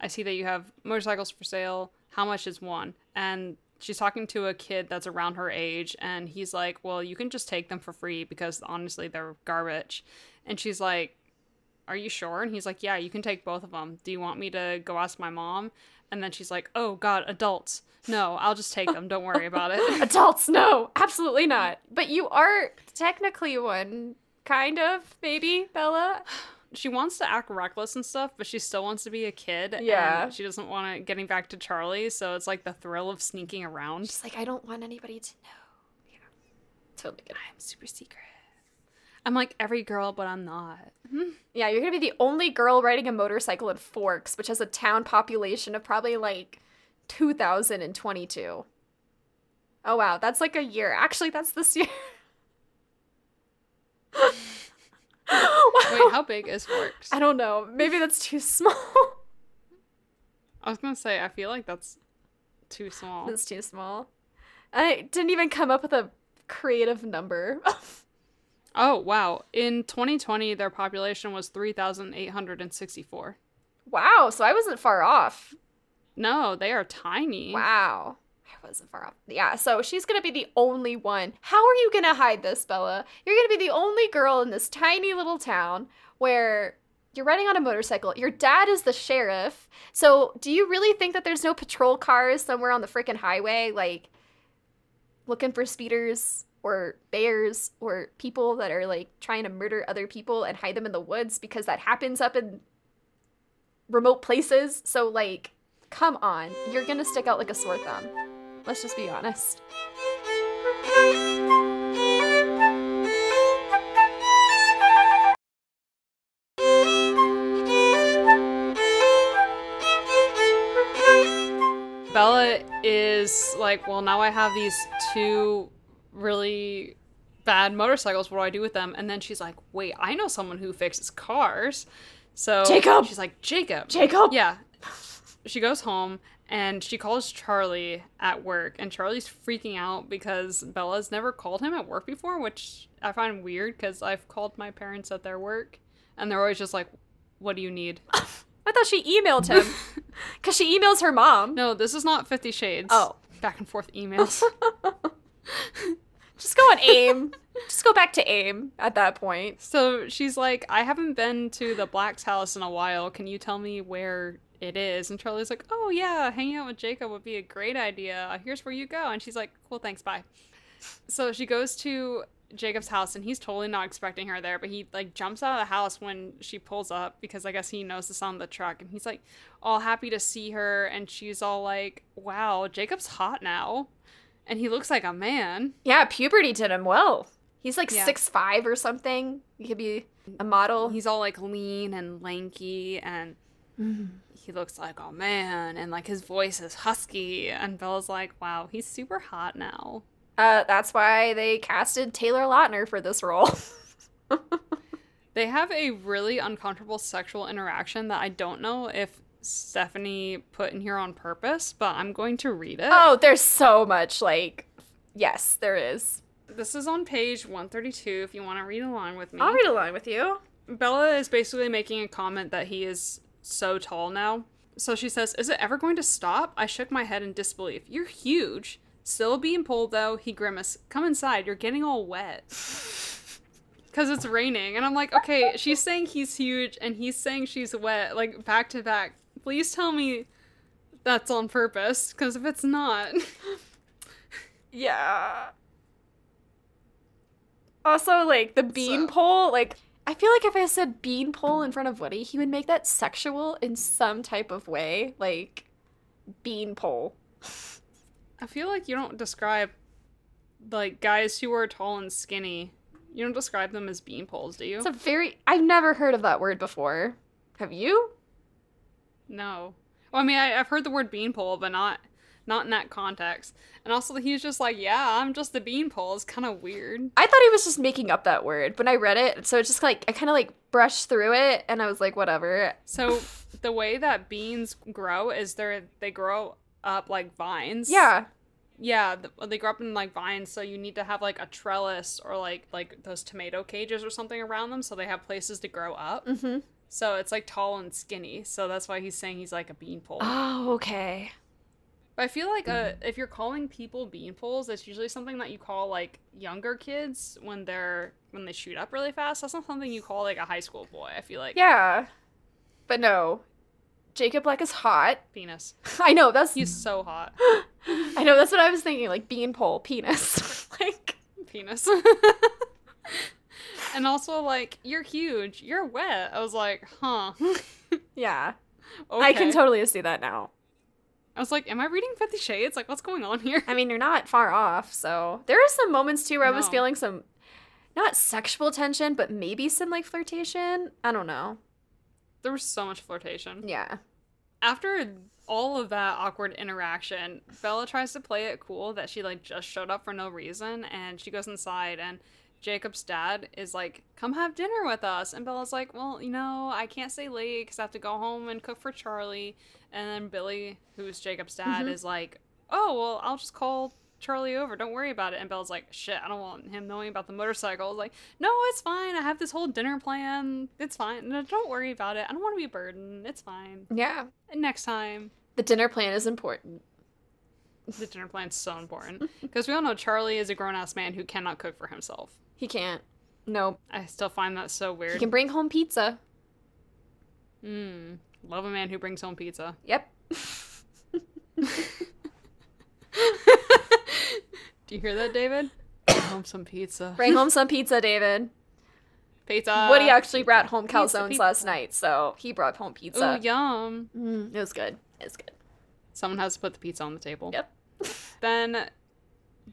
I see that you have motorcycles for sale. How much is one? And she's talking to a kid that's around her age and he's like, Well, you can just take them for free because honestly, they're garbage. And she's like, Are you sure? And he's like, Yeah, you can take both of them. Do you want me to go ask my mom? And then she's like, Oh, God, adults. No, I'll just take them. Don't worry about it. Adults, no, absolutely not. But you are technically one, kind of, maybe, Bella. she wants to act reckless and stuff, but she still wants to be a kid. Yeah. And she doesn't want to getting back to Charlie, so it's like the thrill of sneaking around. She's like, I don't want anybody to know. Yeah. Totally good. I'm super secret. I'm like every girl, but I'm not. Yeah, you're gonna be the only girl riding a motorcycle in Forks, which has a town population of probably like 2,022. Oh wow, that's like a year. Actually, that's this year. wow. Wait, how big is Forks? I don't know. Maybe that's too small. I was gonna say I feel like that's too small. that's too small. I didn't even come up with a creative number. Oh wow! In 2020, their population was 3,864. wow, so I wasn't far off. No, they are tiny. Wow. I wasn't far off. Yeah, so she's gonna be the only one. How are you gonna hide this, Bella? You're gonna be the only girl in this tiny little town where you're riding on a motorcycle. Your dad is the sheriff. So do you really think that there's no patrol cars somewhere on the freaking highway, like looking for speeders or bears or people that are like trying to murder other people and hide them in the woods because that happens up in remote places? So like, come on, you're gonna stick out like a sore thumb. Let's just be honest. Bella is like, well, now I have these two really bad motorcycles. What do I do with them? And then she's like, wait, I know someone who fixes cars. So Jacob! She's like, Jacob. Jacob! Yeah. She goes home and she calls Charlie at work, and Charlie's freaking out because Bella's never called him at work before, which I find weird because I've called my parents at their work, and they're always just like, "What do you need?" I thought she emailed him because she emails her mom. No, this is not Fifty Shades. Oh. back and forth emails. Just go on AIM. Just go back to AIM at that point. so she's like, "I haven't been to the Black's house in a while. Can you tell me where?" It is, and Charlie's like, "Oh yeah, hanging out with Jacob would be a great idea. Here's where you go." And she's like, "Cool, thanks, bye." So she goes to Jacob's house and he's totally not expecting her there, but he like jumps out of the house when she pulls up because I guess he knows the sound of the truck and he's like all happy to see her and she's all like, "Wow, Jacob's hot now." And he looks like a man. Yeah, puberty did him well. He's like Yeah. six five or something. He could be a model. He's all like lean and lanky and he looks like a man and like his voice is husky and Bella's like, "Wow, he's super hot now." Uh, that's why they casted Taylor Lautner for this role. They have a really uncomfortable sexual interaction that I don't know if Stephenie put in here on purpose, but I'm going to read it. oh, there's so much like, yes, there is. This is on page 132 if you want to read along with me. I'll read along with you. Bella is basically making a comment that he is so tall now. So she says, Is it ever going to stop? I shook my head in disbelief. You're huge. Still being pulled though, he grimaced. Come inside, you're getting all wet. Because it's raining. And I'm like, okay, she's saying he's huge and he's saying she's wet, like back to back. Please tell me that's on purpose. Because if it's not. Yeah. Also, like the bean So- pole, like I feel like if I said bean pole in front of Woody, he would make that sexual in some type of way, like bean pole. I feel like you don't describe like guys who are tall and skinny. You don't describe them as bean poles, do you? It's a very I've never heard of that word before. Have you? No. Well, I mean, I, I've heard the word beanpole, but not not in that context. And also, he's just like, "Yeah, I'm just a beanpole." It's kind of weird. I thought he was just making up that word when I read it. So it's just like I kind of like brushed through it and I was like whatever. So the way that beans grow is they're they grow up like vines. Yeah. Yeah, they grow up in like vines, so you need to have like a trellis or like like those tomato cages or something around them, so they have places to grow up. Mhm. So it's like tall and skinny. So that's why he's saying he's like a beanpole. Oh, okay. But I feel like uh, if you're calling people beanpoles, it's usually something that you call like younger kids when they're when they shoot up really fast. That's not something you call like a high school boy. I feel like Yeah. But no. Jacob Black is hot. penis. I know, that's He's so hot. I know that's what I was thinking, like beanpole, penis. like penis. And also like you're huge. You're wet. I was like, huh. Yeah. okay. I can totally see that now. I was like, am I reading Fifty Shades? Like, what's going on here? I mean, you're not far off. So there are some moments too where I was feeling some, not sexual tension, but maybe some like flirtation. I don't know. There was so much flirtation. Yeah. After all of that awkward interaction, Bella tries to play it cool that she like just showed up for no reason and she goes inside and Jacob's dad is like, "Come have dinner with us." And Bella's like, "Well, you know, I can't stay late cuz I have to go home and cook for Charlie." And then Billy, who's Jacob's dad, Mhm. is like, "Oh, well, I'll just call Charlie over. Don't worry about it." And Bella's like, "Shit, I don't want him knowing about the motorcycle." I was like, "No, it's fine. I have this whole dinner plan. It's fine. No, don't worry about it. I don't want to be a burden. It's fine." Yeah. And next time, The dinner plan is important. the dinner plan's so important because we all know Charlie is a grown ass man who cannot cook for himself. He can't. Nope. I still find that so weird. He can bring home pizza. Mm, love a man who brings home pizza. Yep. Do you hear that, David? Bring home some pizza. Bring home some pizza, David. Pizza. Woody actually brought home calzones pizza. last night, so he brought home Oh, pizza. yum. Mm, it was good. It was good. Someone has to put the pizza on the table. Yep. Then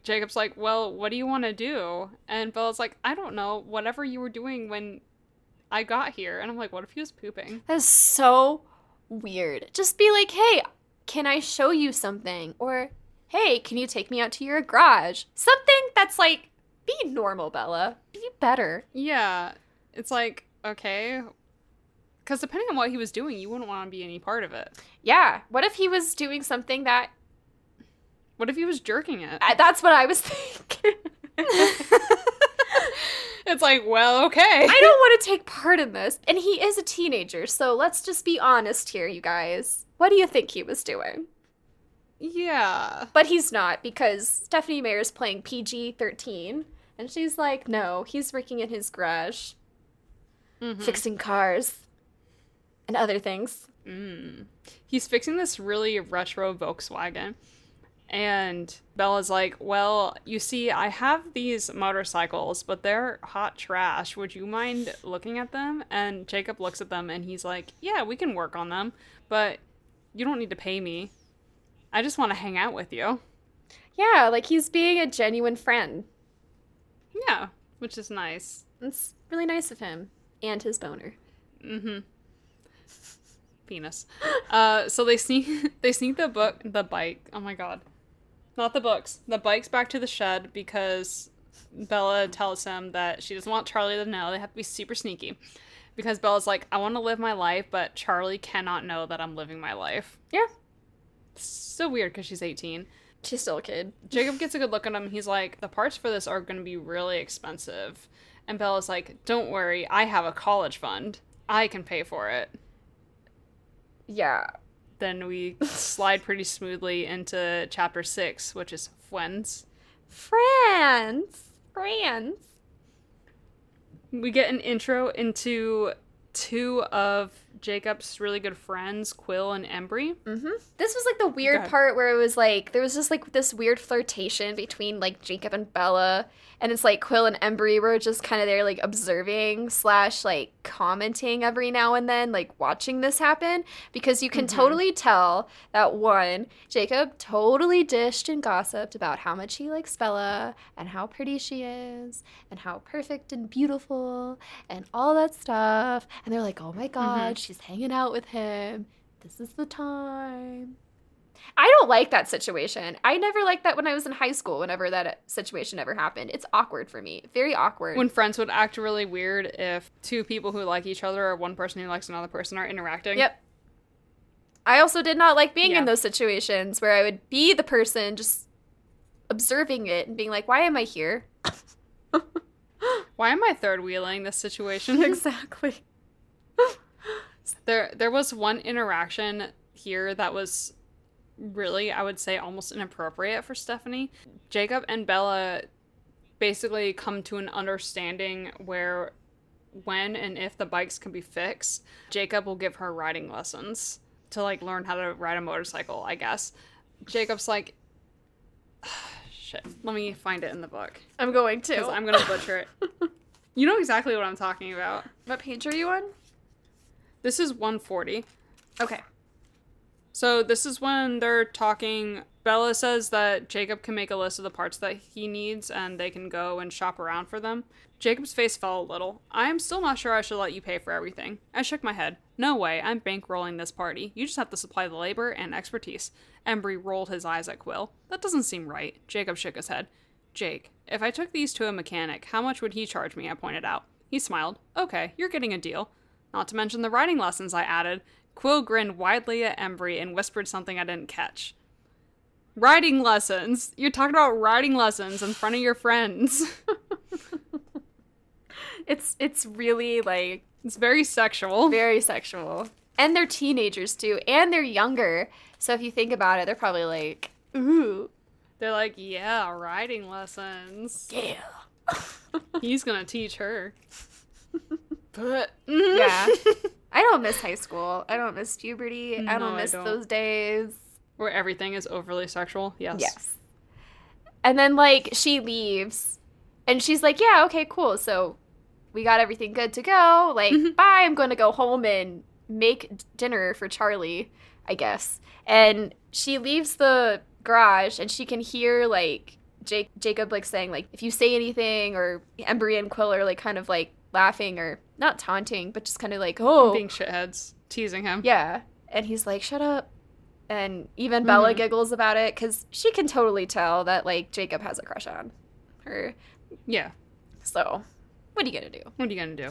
Jacob's like, Well, what do you want to do? And Bella's like, I don't know. Whatever you were doing when I got here. And I'm like, What if he was pooping? That is so weird. Just be like, hey, can I show you something? Or, hey, can you take me out to your garage? Something that's like, be normal, Bella. Be better. Yeah. It's like, okay. Because depending on what he was doing, you wouldn't want to be any part of it. Yeah. What if he was doing something that. What if he was jerking it? I, that's what I was thinking. it's like, well, okay. I don't want to take part in this. And he is a teenager, so let's just be honest here, you guys. What do you think he was doing? Yeah. But he's not because Stephenie Mayer is playing PG 13. And she's like, no, he's working in his garage, Mhm. fixing cars and other things. Mm. He's fixing this really retro Volkswagen. And Bella's like, Well, you see, I have these motorcycles, but they're hot trash. Would you mind looking at them? And Jacob looks at them and he's like, Yeah, we can work on them, but you don't need to pay me. I just want to hang out with you. Yeah, like he's being a genuine friend. Yeah, which is nice. It's really nice of him. And his boner. Mm-hmm. Penis. Uh, so they sneak they sneak the book the bike. Oh my god. Not the books. The bikes back to the shed because Bella tells him that she doesn't want Charlie to know. They have to be super sneaky. Because Bella's like, I want to live my life, but Charlie cannot know that I'm living my life. Yeah. So weird because she's 18. She's still a kid. Jacob gets a good look at him. He's like, the parts for this are going to be really expensive. And Bella's like, don't worry, I have a college fund. I can pay for it. Yeah. Then we slide pretty smoothly into chapter six, which is Friends. Friends. Friends. We get an intro into two of Jacob's really good friends, Quill and Embry. Mm-hmm. This was like the weird part where it was like there was just like this weird flirtation between like Jacob and Bella, and it's like Quill and Embry were just kind of there like observing slash like commenting every now and then, like watching this happen because you can Mhm. totally tell that one Jacob totally dished and gossiped about how much he likes Bella and how pretty she is and how perfect and beautiful and all that stuff, and they're like, oh my god, she's hanging out with him this is the time. I don't like that situation. I never liked that when I was in high school, whenever that situation ever happened. It's awkward for me. Very awkward. When friends would act really weird if two people who like each other or one person who likes another person are interacting. Yep. I also did not like being Yeah. in those situations where I would be the person just observing it and being like, why am I here? Why am I third wheeling this situation? exactly. There there was one interaction here that was really, I would say, almost inappropriate for Stephenie. Jacob and Bella basically come to an understanding where when and if the bikes can be fixed, Jacob will give her riding lessons to like learn how to ride a motorcycle, I guess. Jacob's like shit. Let me find it in the book I'm going because to. I'm going to butcher it. You know exactly what I'm talking about. what page are you on? This is 140. Okay. So this is when they're talking. Bella says that Jacob can make a list of the parts that he needs and they can go and shop around for them. Jacob's face fell a little. I am still not sure I should let you pay for everything. I shook my head. No way, I'm bankrolling this party. You just have to supply the labor and expertise. Embry rolled his eyes at Quill. That doesn't seem right. Jacob shook his head. Jake, if I took these to a mechanic, how much would he charge me? I pointed out. He smiled. Okay, you're getting a deal. Not to mention the writing lessons I added. Quill grinned widely at Embry and whispered something I didn't catch. Riding lessons. You're talking about riding lessons in front of your friends. It's it's really like it's very sexual. very sexual. And they're teenagers too, and they're younger. So if you think about it, they're probably like, ooh, They're like, yeah, riding lessons. yeah. He's gonna teach her. But Yeah. I don't miss high school. I don't miss puberty. I don't I miss don't. those days. where everything is overly sexual. Yes. Yes. And then like she leaves and she's like, "Yeah, okay, cool. So we got everything good to go. Like, Mhm. bye. I'm going to go home and make dinner for Charlie, I guess." And she leaves the garage and she can hear like Jake Jacob like saying like, "If you say anything," or Embry and Quill are like kind of like laughing or not taunting, but just kind of like, "Oh, Being shitheads, teasing him. yeah. And he's like, shut up. And even Bella Mhm. giggles about it because she can totally tell that, like, Jacob has a crush on her. Yeah. So, what are you going to do? What are you gonna do?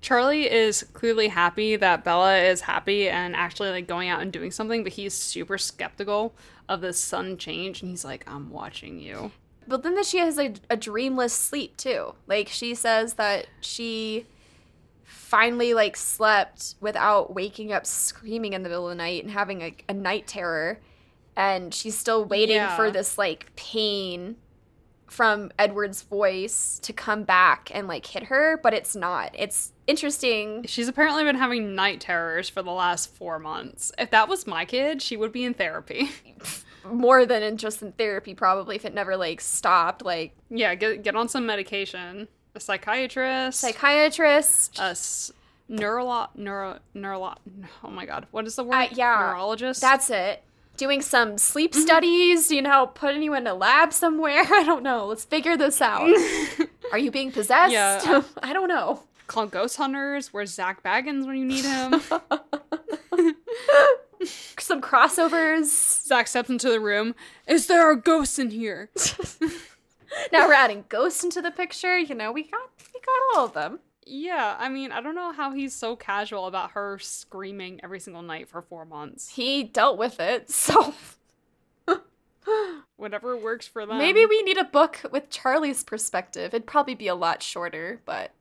Charlie is clearly happy that Bella is happy and actually like going out and doing something, but he's super skeptical of this sudden change, and he's like, "I'm watching you." But then that she has a, a dreamless sleep, too. Like, she says that she finally, like, slept without waking up screaming in the middle of the night and having a, a night terror. And she's still waiting Yeah. for this, like, pain from Edward's voice to come back and like hit her, but it's not. It's interesting. She's apparently been having night terrors for the last four months. If that was my kid, she would be in therapy. More than in just in therapy, probably if it never like stopped. Like yeah, get get on some medication. A psychiatrist. psychiatrist. a s- neurolo neuro neuro. Oh my god, what is the word? Uh, yeah. neurologist. That's it. Doing some sleep Mm-hmm. studies, you know, putting you in a lab somewhere. I don't know. Let's figure this out. Are you being possessed? Yeah. I don't know. Call Ghost Hunters. Where's Zak Bagans when you need him? Some crossovers. Zach steps into the room. Is there a ghost in here? Now we're adding ghosts into the picture. You know, we got we got all of them. Yeah, I mean, I don't know how he's so casual about her screaming every single night for four months. He dealt with it, so Whatever works for them. maybe we need a book with Charlie's perspective. It'd probably be a lot shorter, but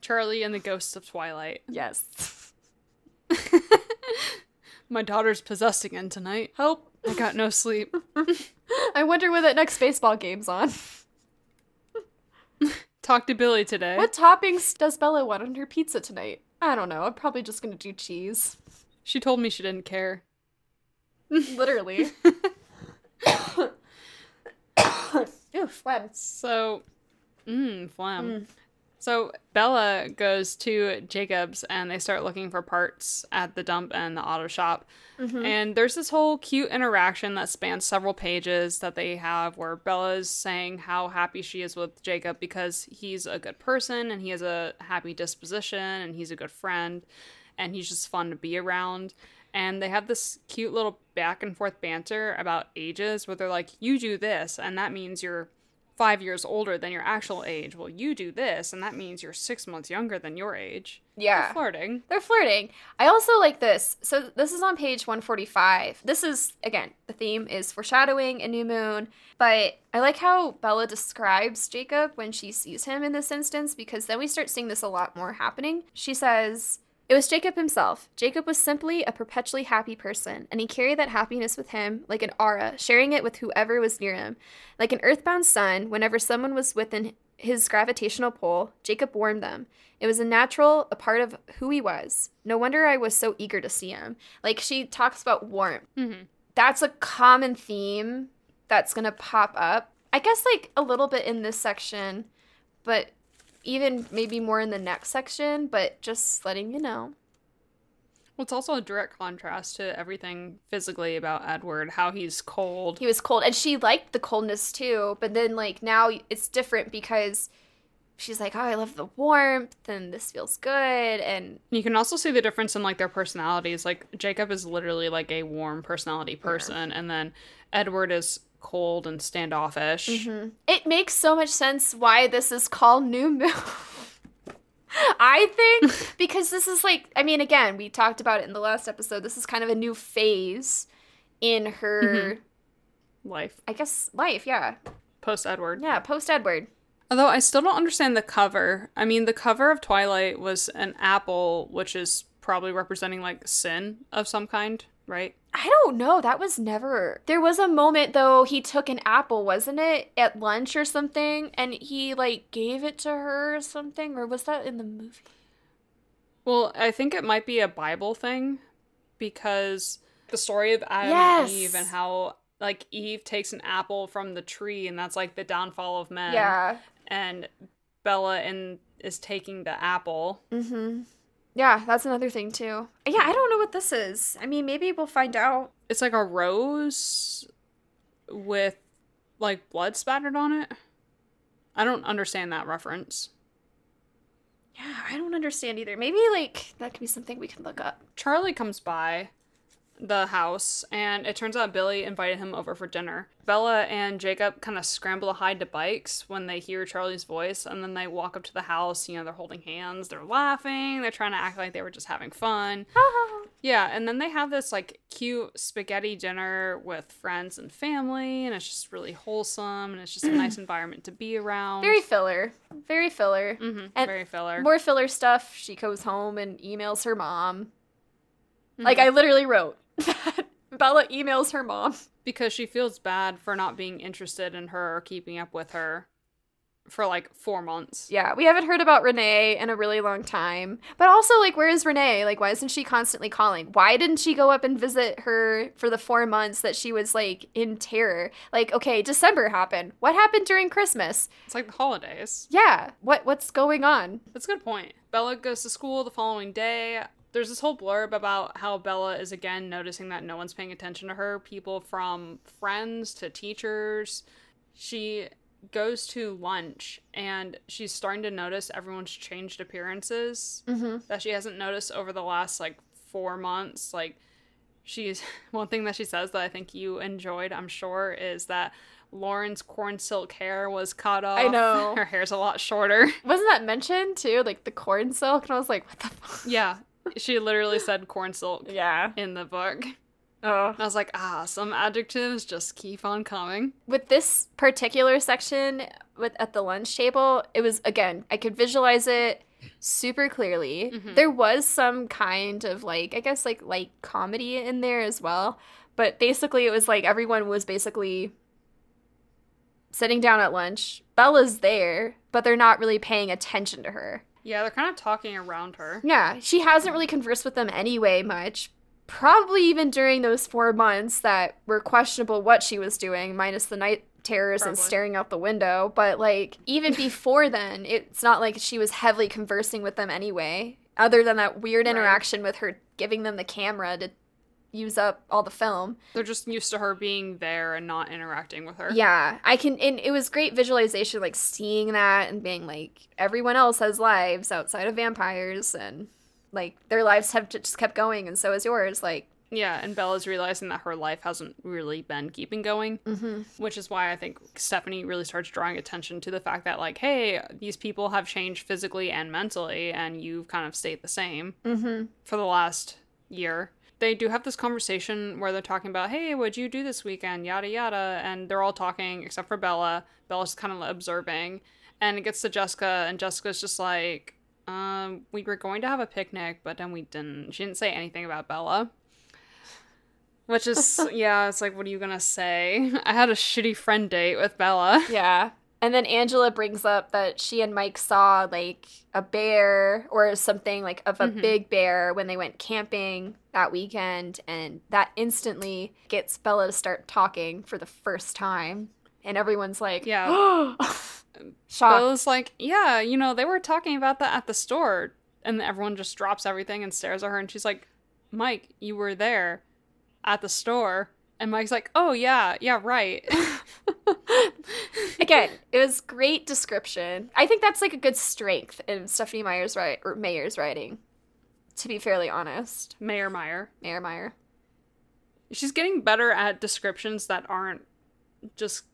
Charlie and the Ghosts of Twilight. yes. My daughter's possessed again tonight. Help. I got no sleep. I wonder where that next baseball game's on. Talk to Billy today. What toppings does Bella want on her pizza tonight? I don't know. I'm probably just gonna do cheese. She told me she didn't care. Literally. Ew, phlegm. So, mmm, phlegm. Mm. So Bella goes to Jacob's and they start looking for parts at the dump and the auto shop. Mhm. And there's this whole cute interaction that spans several pages that they have where Bella's saying how happy she is with Jacob because he's a good person and he has a happy disposition and he's a good friend and he's just fun to be around. And they have this cute little back and forth banter about ages where they're like, you do this, and that means you're five years older than your actual age. Well, you do this, and that means you're six months younger than your age. Yeah. They're flirting. They're flirting. I also like this. So this is on page 145. This is again, the theme is foreshadowing a new moon, but I like how Bella describes Jacob when she sees him in this instance because then we start seeing this a lot more happening. She says, it was Jacob himself. Jacob was simply a perpetually happy person, and he carried that happiness with him like an aura, sharing it with whoever was near him. Like an earthbound sun, whenever someone was within his gravitational pull, Jacob warmed them. It was a natural, a part of who he was. No wonder I was so eager to see him. Like she talks about warmth. Mm-hmm. That's a common theme that's going to pop up. I guess like a little bit in this section, but even maybe more in the next section, but just letting you know. Well, it's also a direct contrast to everything physically about Edward, how he's cold. He was cold, and she liked the coldness too. But then, like now, it's different because she's like, "Oh, I love the warmth, and this feels good." And You can also see the difference in like their personalities. Like Jacob is literally like a warm personality person, and then Edward is cold and standoffish. Mm-hmm. it makes so much sense why this is called New Moon. I think because this is like, I mean, again, we talked about it in the last episode. This is kind of a new phase in her, mm-hmm. Life I guess, life. Yeah, post Edward. yeah, post Edward. Although I still don't understand the cover. I mean, the cover of Twilight was an apple, which is probably representing like sin of some kind, right? I don't know. That was never. There was a moment though. He took an apple, wasn't it, at lunch or something, and he like gave it to her or something, or was that in the movie? Well, I think it might be a Bible thing because the story of Adam Yes. and Eve and how like Eve takes an apple from the tree and that's like the downfall of men. Yeah. And Bella and is taking the apple. Mm-hmm. Yeah, that's another thing too. Yeah, I don't know what this is. I mean, maybe we'll find out. It's like a rose with like blood spattered on it. I don't understand that reference. Yeah, I don't understand either. Maybe like that could be something we can look up. Charlie comes by the house, and it turns out Billy invited him over for dinner. Bella and Jacob kind of scramble to hide to bikes when they hear Charlie's voice, and then they walk up to the house. You know, they're holding hands, they're laughing, they're trying to act like they were just having fun. Yeah, and then they have this like cute spaghetti dinner with friends and family, and it's just really wholesome, and it's just a nice environment to be around. Very filler. Very filler. Mhm, and very filler. More filler stuff. She goes home and emails her mom. Like I literally wrote that Bella emails her mom. because she feels bad for not being interested in her or keeping up with her for like four months. Yeah, we haven't heard about Renee in a really long time. But also, like, where is Renee? Like, why isn't she constantly calling? Why didn't she go up and visit her for the four months that she was, like, in terror? Like, okay, December happened. What happened during Christmas? It's like the holidays. Yeah, what what's going on? That's a good point. Bella goes to school the following day. There's this whole blurb about how Bella is again noticing that no one's paying attention to her. People from friends to teachers. She goes to lunch and she's starting to notice everyone's changed appearances Mm-hmm. that she hasn't noticed over the last like four months. Like, she's one thing that she says that I think you enjoyed, I'm sure, is that Lauren's corn silk hair was cut off. I know. Her hair's a lot shorter. Wasn't that mentioned too? Like the corn silk? And I was like, what the fuck? yeah, she literally said corn silk Yeah. in the book. Oh. I was like, ah, some adjectives just keep on coming. with this particular section with at the lunch table it was again i could visualize it super clearly Mhm. there was some kind of like i guess like like comedy in there as well but basically it was like everyone was basically sitting down at lunch bella's there but they're not really paying attention to her Yeah, they're kind of talking around her. yeah, she hasn't really conversed with them anyway much. Probably even during those four months that were questionable what she was doing, minus the night terrors and staring out the window. But like even before then, it's not like she was heavily conversing with them anyway. Other than that weird Right. interaction with her giving them the camera to use up all the film. They're just used to her being there and not interacting with her. Yeah, I can, and it was great visualization, like seeing that and being like, everyone else has lives outside of vampires, and like their lives have just kept going, and so has yours. Like, Yeah, and Bella's realizing that her life hasn't really been keeping going, mm-hmm. which is why I think Stephenie really starts drawing attention to the fact that, like, hey, these people have changed physically and mentally, and you've kind of stayed the same Mm-hmm. for the last year. They do have this conversation where they're talking about, hey, what'd you do this weekend? Yada, yada. And they're all talking except for Bella. Bella's kind of observing. And it gets to Jessica, and Jessica's just like, um, we were going to have a picnic, but then we didn't. She didn't say anything about Bella. Which is, yeah, it's like, what are you gonna say? I had a shitty friend date with Bella. Yeah. And then Angela brings up that she and Mike saw like a bear or something like of a Mhm. big bear when they went camping that weekend. And that instantly gets Bella to start talking for the first time. And everyone's like, Yeah. shocked. Bella's like, yeah, you know, they were talking about that at the store. And everyone just drops everything and stares at her, and she's like, Mike, you were there at the store. And Mike's like, oh, yeah, yeah, right. Again, it was great description. I think that's like a good strength in Stephenie Meyer's right or Mayer's writing. To be fairly honest, Mayor Meyer. Mayer Meyer. She's getting better at descriptions that aren't just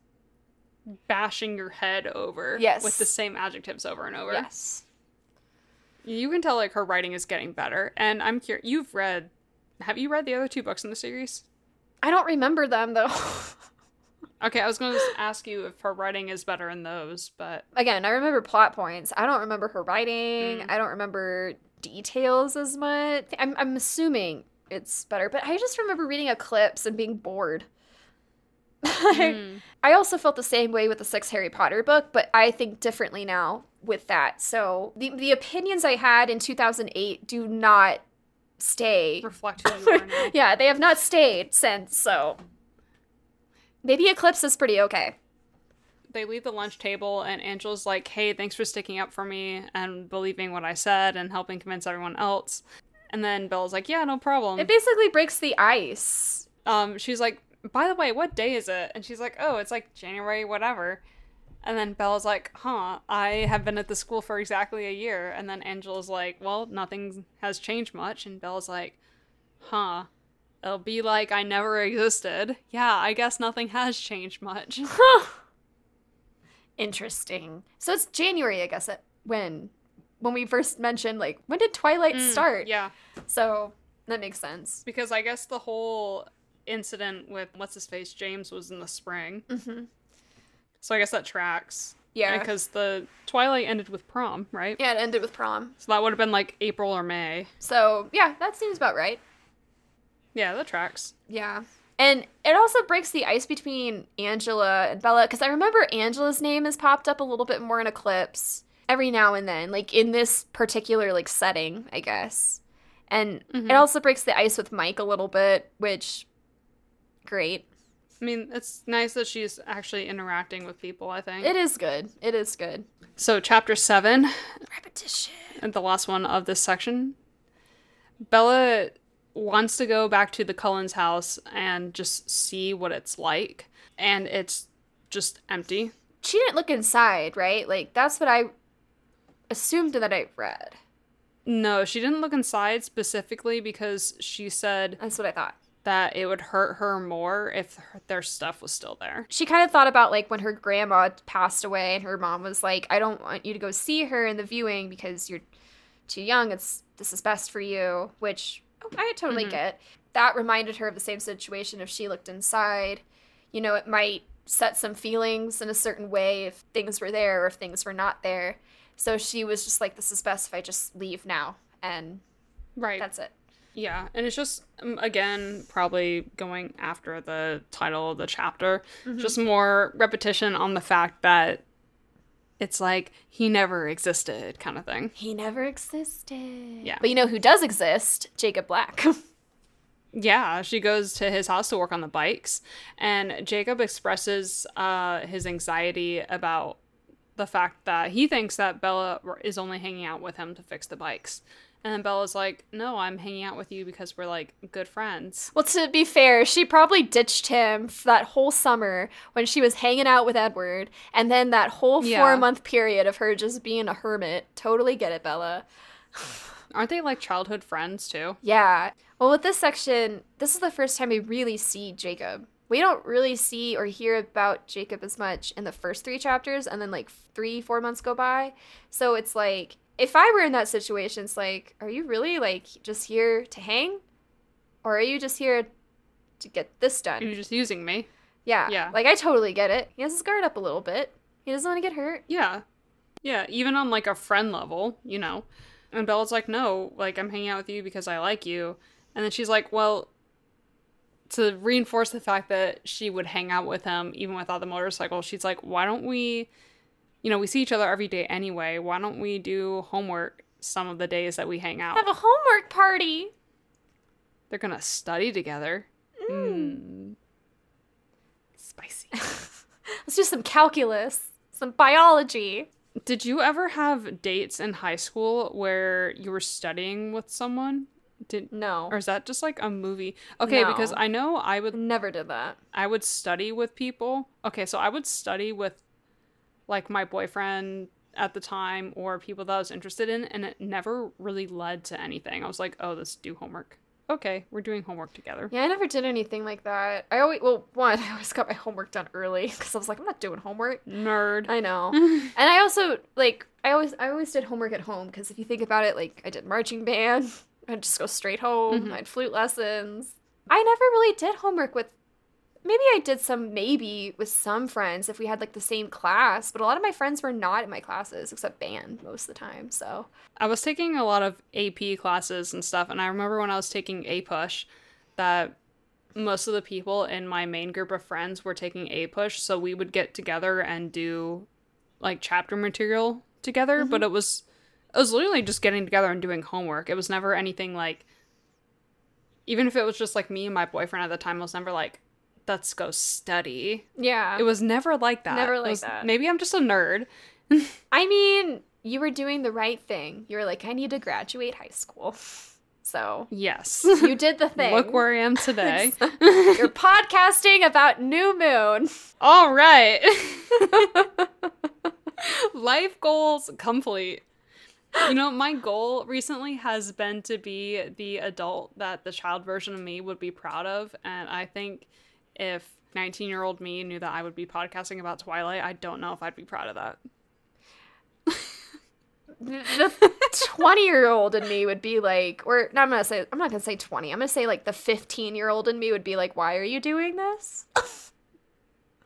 bashing your head over Yes. with the same adjectives over and over. Yes. You can tell like her writing is getting better. And I'm curious, you've read, have you read the other two books in the series? I don't remember them though. Okay, I was going to ask you if her writing is better in those, but Again, I remember plot points. I don't remember her writing. Mm. I don't remember details as much. I'm, I'm assuming it's better, but I just remember reading eclipse and being bored. Mm. I also felt the same way with the sixth Harry Potter book, but I think differently now with that. So the the opinions I had in 2008 do not stay. reflect who you are now. Yeah, they have not stayed since. So maybe Eclipse is pretty okay. they leave the lunch table and Angel's like, "Hey, thanks for sticking up for me and believing what I said and helping convince everyone else." And then Bella's like, "Yeah, no problem." It basically breaks the ice. um, she's like, "By the way, what day is it?" And she's like, "Oh, it's like January whatever." And then Bella's like, "Huh, I have been at the school for exactly a year." And then Angela's like, "Well, nothing has changed much." And Bella's like, "Huh." It'll be like I never existed. Yeah, I guess nothing has changed much. Interesting. So it's January, I guess. When when we first mentioned like when did Twilight start? Mm, Yeah. So that makes sense. Because I guess the whole incident with what's his face James was in the spring, Mm-hmm. So I guess that tracks. Yeah. Because the Twilight ended with prom, right? yeah, it ended with prom. So that would have been like April or May. So yeah, that seems about right. Yeah, that tracks. Yeah. And it also breaks the ice between Angela and Bella because I remember Angela's name has popped up a little bit more in Eclipse every now and then, like in this particular like setting, I guess. And Mhm. it also breaks the ice with Mike a little bit, which great. I mean, it's nice that she's actually interacting with people. I think. It is good. It is good. so chapter seven, Repetition. and the last one of this section, Bella wants to go back to the Cullens house and just see what it's like, and it's just empty. She didn't look inside, right? Like that's what I assumed that I read. No, she didn't look inside specifically because she said That's what I thought. That it would hurt her more if their stuff was still there. She kind of thought about like when her grandma passed away and her mom was like, "I don't want you to go see her in the viewing because you're too young. It's this is best for you," which oh, I totally Mhm. get. That reminded her of the same situation if she looked inside. You know, it might set some feelings in a certain way if things were there or if things were not there. So she was just like, "This is best if I just leave now." And Right. that's it. Yeah, and it's just um, again probably going after the title of the chapter, just more repetition on the fact that it's like he never existed kind of thing. He never existed. Yeah. But you know who does exist? Jacob Black. Yeah, she goes to his house to work on the bikes, and Jacob expresses uh, his anxiety about the fact that he thinks that Bella is only hanging out with him to fix the bikes. And then Bella's like, "No, I'm hanging out with you because we're like good friends." Well, to be fair, she probably ditched him that whole summer when she was hanging out with Edward, and then that whole Yeah. four month period of her just being a hermit. Totally get it, Bella. Aren't they like childhood friends too? Yeah. Well, with this section, this is the first time we really see Jacob. We don't really see or hear about Jacob as much in the first three chapters, and then like three, four months go by. So it's like, if I were in that situation, it's like, are you really like just here to hang? Or are you just here to get this done? You're just using me. Yeah. Yeah. Like I totally get it. He has his guard up a little bit. He doesn't want to get hurt. Yeah. Yeah, even on like a friend level, you know. And Bella's like, no, like I'm hanging out with you because I like you. And then she's like, well, to reinforce the fact that she would hang out with him even without the motorcycle, she's like, why don't we, you know, we see each other every day anyway. Why don't we do homework some of the days that we hang out? Have a homework party. They're going to study together. Mm. Spicy. Let's do some calculus, some biology. Did you ever have dates in high school where you were studying with someone? Did No. or is that just like a movie? Okay, because I know I would Never did that. I would study with people. Okay, so I would study with like my boyfriend at the time or people that I was interested in, and it never really led to anything. I was like, oh, let's do homework. Okay, we're doing homework together. Yeah, I never did anything like that. I always, well, one, I always got my homework done early because I was like, I'm not doing homework. Nerd. I know. and I also like I always I always did homework at home because if you think about it, like I did marching band, I'd just go straight home. Mhm. I had flute lessons. I never really did homework with. Maybe I did some maybe with some friends if we had like the same class, but a lot of my friends were not in my classes except band most of the time. So I was taking a lot of AP classes and stuff, and I remember when I was taking APUSH that most of the people in my main group of friends were taking APUSH, so we would get together and do like chapter material together, mm-hmm. but it was it was literally just getting together and doing homework. It was never anything like even if it was just like me and my boyfriend at the time, it was never like let's go study. yeah, It was never like that. Never like was- that. Maybe I'm just a nerd. I mean, you were doing the right thing. You were like, I need to graduate high school, so Yes. you did the thing. Look where I am today. You're podcasting about New Moon. All right. Life goals complete. You know, my goal recently has been to be the adult that the child version of me would be proud of. And I think if 19 year old me knew that I would be podcasting about Twilight, I don't know if I'd be proud of that. The 20 year old in me would be like, or no, I'm gonna say, I'm not gonna say 20. I'm gonna say like the 15 year old in me would be like, why are you doing this?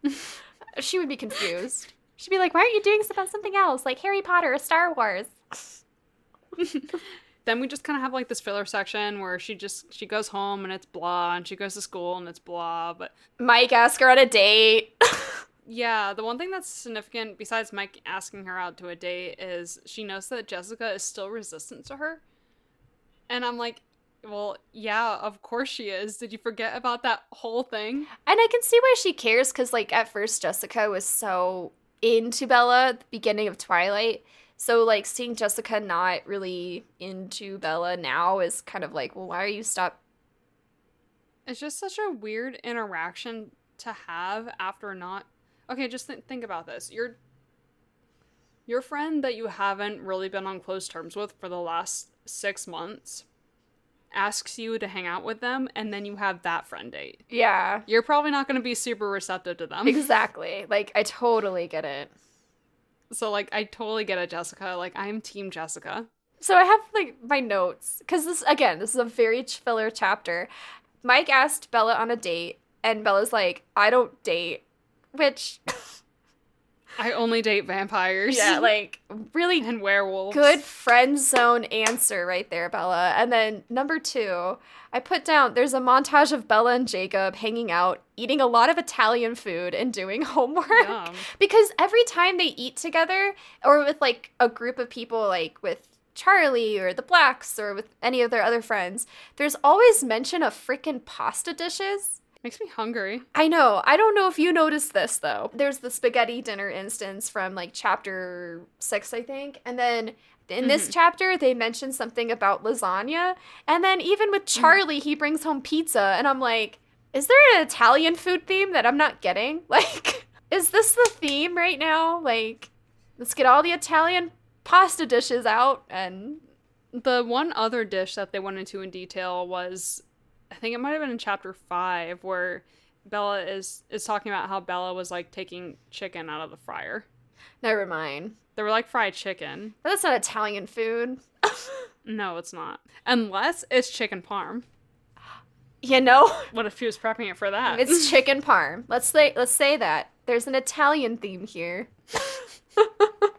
she would be confused. She'd be like, why aren't you doing about something else, like Harry Potter or Star Wars? Then we just kind of have like this filler section where she just she goes home and it's blah and she goes to school and it's blah but Mike ask her on a date. Yeah, the one thing that's significant besides Mike asking her out to a date is she knows that Jessica is still resistant to her. And I'm like, well, yeah, of course she is. Did you forget about that whole thing? And I can see why she cares because, like, at first Jessica was so into Bella at the beginning of Twilight. So, like, seeing Jessica not really into Bella now is kind of like, well, why are you stop? It's just such a weird interaction to have after not. Okay, just th- think about this. Your your friend that you haven't really been on close terms with for the last 6 months asks you to hang out with them and then you have that friend date. Yeah, You're probably not going to be super receptive to them. exactly. like, I totally get it. So like I totally get it, Jessica. Like I'm team Jessica. So I have like my notes because this again, this is a very filler chapter. Mike asked Bella on a date, and Bella's like, "I don't date," which I only date vampires. yeah, like really and werewolves. good friend zone answer right there, Bella. And then number two, I put down there's a montage of Bella and Jacob hanging out, eating a lot of Italian food and doing homework. Yum. Because every time they eat together, or with like a group of people, like with Charlie or the Blacks or with any of their other friends, there's always mention of freaking pasta dishes. Makes me hungry. I know. I don't know if you noticed this though. There's the spaghetti dinner instance from like chapter six, I think. And then in this Mhm. chapter, they mention something about lasagna. And then even with Charlie, he brings home pizza. And I'm like, is there an Italian food theme that I'm not getting? Like, is this the theme right now? Like, let's get all the Italian pasta dishes out and. The one other dish that they went into in detail was think it might have been in chapter five where Bella is is talking about how Bella was like taking chicken out of the fryer. Never mind. They were like fried chicken. But that's not Italian food. No, it's not. Unless it's chicken parm. you know? What if he was prepping it for that? It's chicken parm. Let's say let's say that. There's an Italian theme here.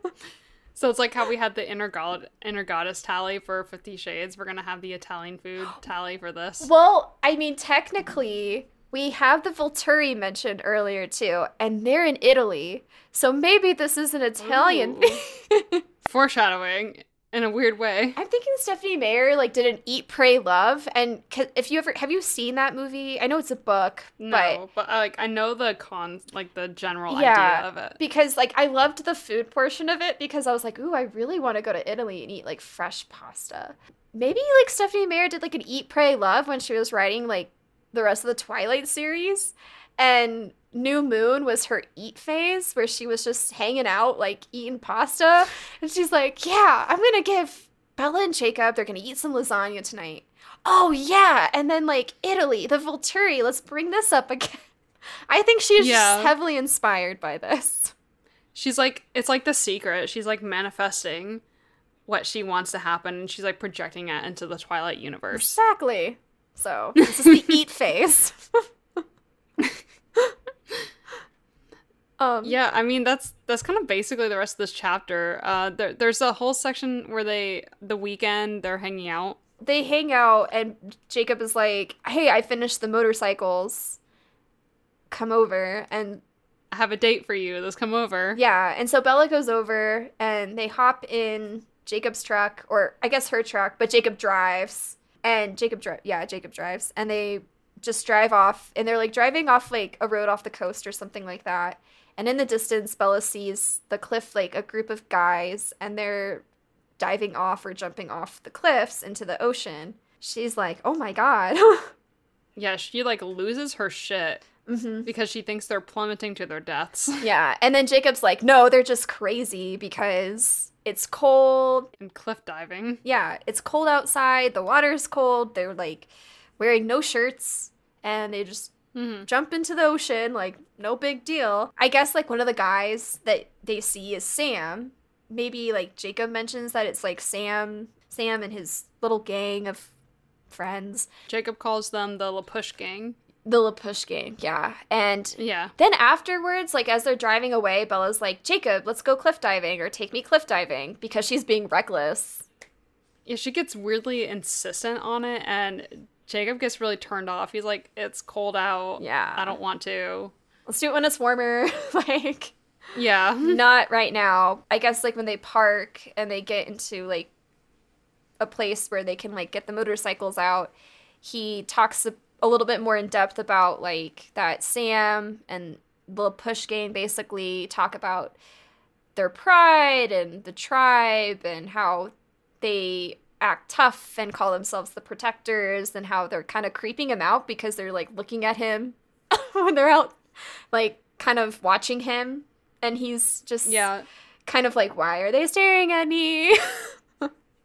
So it's like how we had the inner god inner goddess tally for Fifty Shades. We're gonna have the Italian food tally for this. Well, I mean technically we have the Volturi mentioned earlier too, and they're in Italy. So maybe this is an Italian thing. Foreshadowing in a weird way. I'm thinking Stephenie Meyer like did an Eat Pray Love and if you ever have you seen that movie? I know it's a book, but No, but, uh, like I know the cons, like the general Yeah. idea of it. because like I loved the food portion of it because I was like, "Ooh, I really want to go to Italy and eat like fresh pasta." maybe like Stephenie Meyer did like an Eat, Pray, Love when she was writing like the rest of the Twilight series. And New Moon was her eat phase where she was just hanging out, like eating pasta. And she's like, Yeah, I'm gonna give Bella and Jacob, they're gonna eat some lasagna tonight. Oh, yeah. And then like Italy, the Volturi, let's bring this up again. I think she's Yeah. just heavily inspired by this. She's like, it's like the secret. She's like manifesting what she wants to happen, and she's like projecting it into the Twilight universe. Exactly. So this is the eat phase. um, Yeah, I mean that's that's kind of basically the rest of this chapter. Uh, there, there's a whole section where they the weekend they're hanging out. they hang out, and Jacob is like, "Hey, I finished the motorcycles. Come over." And I have a date for you. Let's come over. yeah, and so Bella goes over, and they hop in Jacob's truck, or I guess her truck, but Jacob drives, and Jacob drive, yeah, Jacob drives, and they just drive off, and they're like driving off like a road off the coast or something like that. And in the distance, Bella sees the cliff, like a group of guys, and they're diving off or jumping off the cliffs into the ocean. She's like, oh my god. Yeah, she like loses her shit hmm because she thinks they're plummeting to their deaths Yeah. And then Jacob's like, no, they're just crazy because it's cold. and cliff diving. Yeah, it's cold outside. The water's cold. They're like wearing no shirts and they just hmm jump into the ocean like no big deal. I guess like one of the guys that they see is Sam. Maybe like Jacob mentions that it's like Sam, Sam and his little gang of friends, Jacob calls them the La Push gang. the La Push gang. Yeah, and Yeah, then afterwards, like as they're driving away, Bella's like, Jacob, let's go cliff diving or take me cliff diving because she's being reckless. yeah. She gets weirdly insistent on it, and Jacob gets really turned off. He's like, "It's cold out. Yeah. I don't want to." Let's do it when it's warmer. like, Yeah, not right now. I guess like when they park and they get into like a place where they can like get the motorcycles out, he talks a, a little bit more in depth about like that Sam and the push gang basically talk about their pride and the tribe and how they act tough and call themselves the protectors and how they're kind of creeping him out because they're like looking at him when they're out like kind of watching him and he's just yeah. kind of like why are they staring at me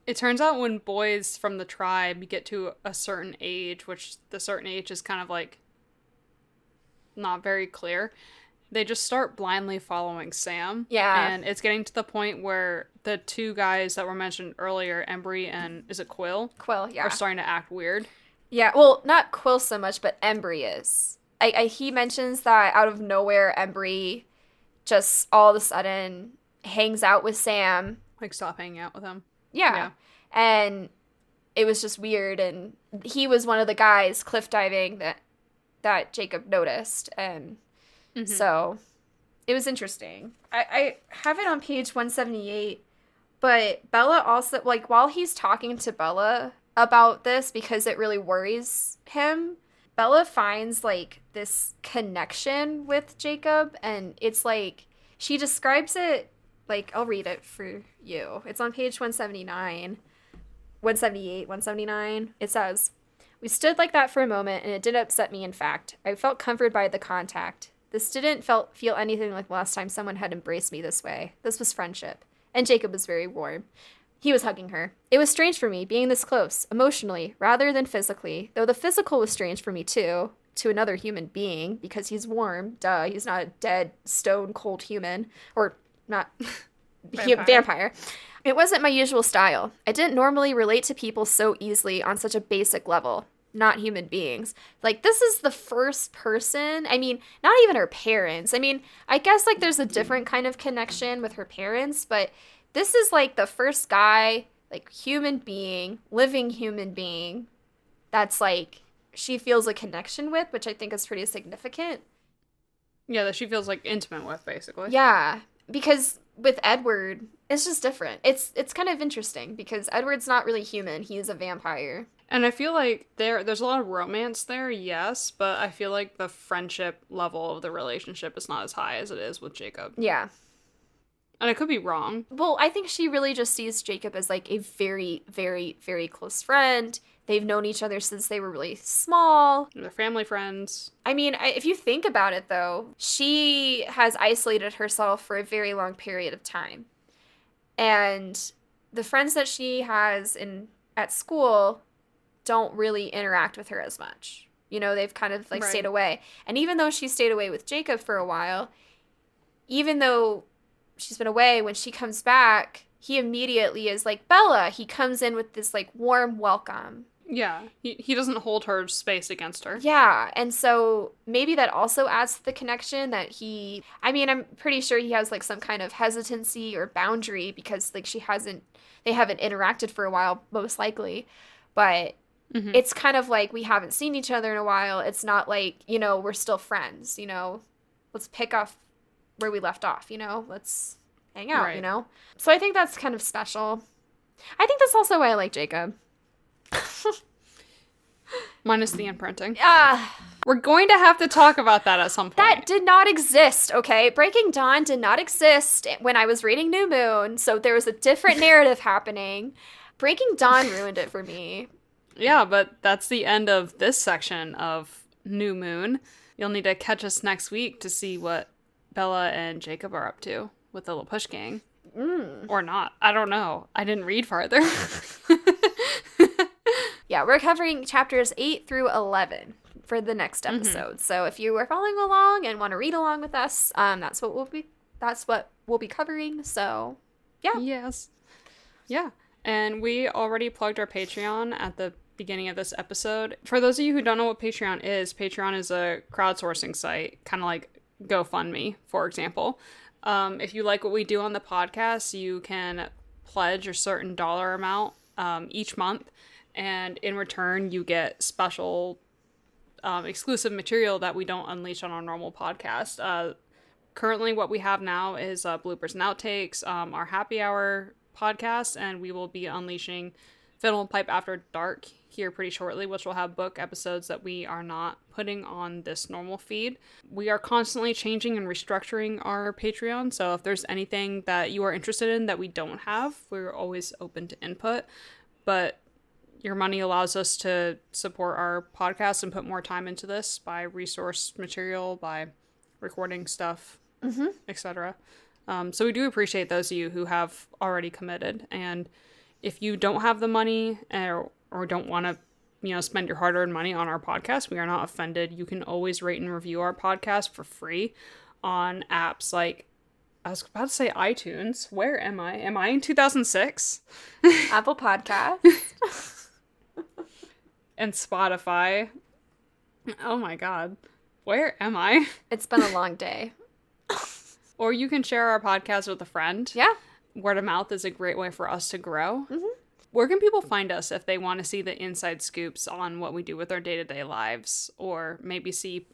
It turns out when boys from the tribe get to a certain age, which the certain age is kind of like not very clear, they just start blindly following Sam. Yeah. And it's getting to the point where the two guys that were mentioned earlier, Embry and is it Quill, quill yeah are starting to act weird. yeah well not quill so much but embry is I, I he mentions that out of nowhere embry just all of a sudden hangs out with sam Like stop hanging out with him. yeah, Yeah. and it was just weird and he was one of the guys cliff diving that that jacob noticed and Mhm. so it was interesting. I, I have it on page 178 but bella also like while he's talking to bella about this because it really worries him bella finds like this connection with jacob and it's like she describes it like i'll read it for you. It's on page 179 178 179 it says we stood like that for a moment and it didn't upset me in fact. I felt comforted by the contact this didn't felt feel anything like the last time someone had embraced me this way this was friendship and jacob was very warm he was hugging her it was strange for me being this close emotionally rather than physically though the physical was strange for me too to another human being because he's warm duh he's not a dead stone cold human or not vampire. Vampire. vampire. It wasn't my usual style. I didn't normally relate to people so easily on such a basic level, not human beings. Like, this is the first person, I mean, not even her parents. I mean, I guess like there's a mm-hmm. different kind of connection with her parents, but this is like the first guy, like human being, living human being, that's like she feels a connection with, which I think is pretty significant. Yeah, that she feels like intimate with, basically. Yeah, because with Edward, it's just different. It's it's kind of interesting because Edward's not really human. He's a vampire. And I feel like there there's a lot of romance there, yes, but I feel like the friendship level of the relationship is not as high as it is with Jacob. Yeah. And I could be wrong. Well, I think she really just sees Jacob as like a very, very, very close friend. They've known each other since they were really small. They're family friends. I mean, I- if you think about it though, she has isolated herself for a very long period of time. And the friends that she has in at school don't really interact with her as much. You know, they've kind of like Right. stayed away. And even though she stayed away with Jacob for a while, even though she's been away, when she comes back, he immediately is like, Bella. He comes in with this like warm welcome. Yeah. He, he doesn't hold her space against her. Yeah, and so maybe that also adds to the connection that he I mean, I'm pretty sure he has like some kind of hesitancy or boundary because like she hasn't they haven't interacted for a while most likely. But Mhm. it's kind of like we haven't seen each other in a while. It's not like, you know, we're still friends, you know. Let's pick off where we left off, you know. Let's hang out, you know. So I think that's kind of special. I think that's also why I like Jacob. Minus the imprinting. Ah, We're going to have to talk about that at some point. That did not exist, okay? Breaking Dawn did not exist when I was reading New Moon, so there was a different narrative happening. Breaking Dawn ruined it for me. Yeah, but that's the end of this section of New Moon. You'll need to catch us next week to see what Bella and Jacob are up to with the little Push Gang. Mm. Or not. I don't know. I didn't read farther. Yeah, we're covering chapters 8 through 11 for the next episode. So if you are following along and want to read along with us, um that's what we'll be that's what we'll be covering. So, yeah. yes. Yeah. And we already plugged our Patreon at the beginning of this episode. For those of you who don't know what Patreon is, Patreon is a crowdsourcing site, kind of like GoFundMe, for example. Um, if you like what we do on the podcast, you can pledge a certain dollar amount um, each month, and in return, you get special um, exclusive material that we don't unleash on our normal podcast. Uh, currently, what we have now is uh, bloopers and outtakes, um, our happy hour podcast, and we will be unleashing Fiddle and Pipe After Dark here pretty shortly, which will have book episodes that we are not putting on this normal feed. We are constantly changing and restructuring our Patreon, so if there's anything that you are interested in that we don't have, we're always open to input. But your money allows us to support our podcast and put more time into this by resource material, by recording stuff, Mhm. etc. Um, so we do appreciate those of you who have already committed. And if you don't have the money or, or don't want to, you know, spend your hard-earned money on our podcast, we are not offended. You can always rate and review our podcast for free on apps like I was about to say iTunes. Where am I? Am I in 2006? Apple Podcast. and Spotify. Oh my god. Where am I? it's been a long day. Or you can share our podcast with a friend. Yeah. Word of mouth is a great way for us to grow. Mhm. Where can people find us if they want to see the inside scoops on what we do with our day to day lives? Or maybe see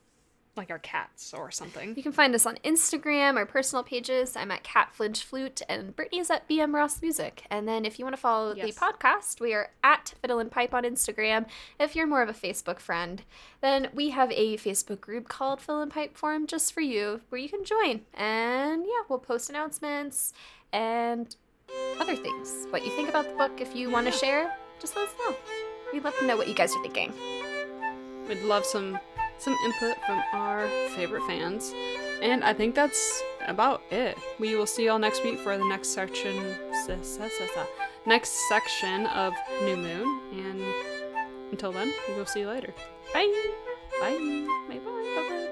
like our cats or something? You can find us on Instagram, our personal pages. I'm at Cat Flinch Flute, and Brittany's at BM Ross Music. And then if you want to follow Yes. the podcast, we are at Fiddle and Pipe on Instagram. If you're more of a Facebook friend, then we have a Facebook group called Fiddle and Pipe Forum just for you, where you can join. And yeah, we'll post announcements and other things. What you think about the book, if you want to share, just let us know. We'd love to know what you guys are thinking. We'd love some some input from our favorite fans. And I think that's about it. We will see y'all next week for the next section se- se- se- se- next section of New Moon. And until then, we will see you later. Bye. Bye. Bye bye. Bye bye.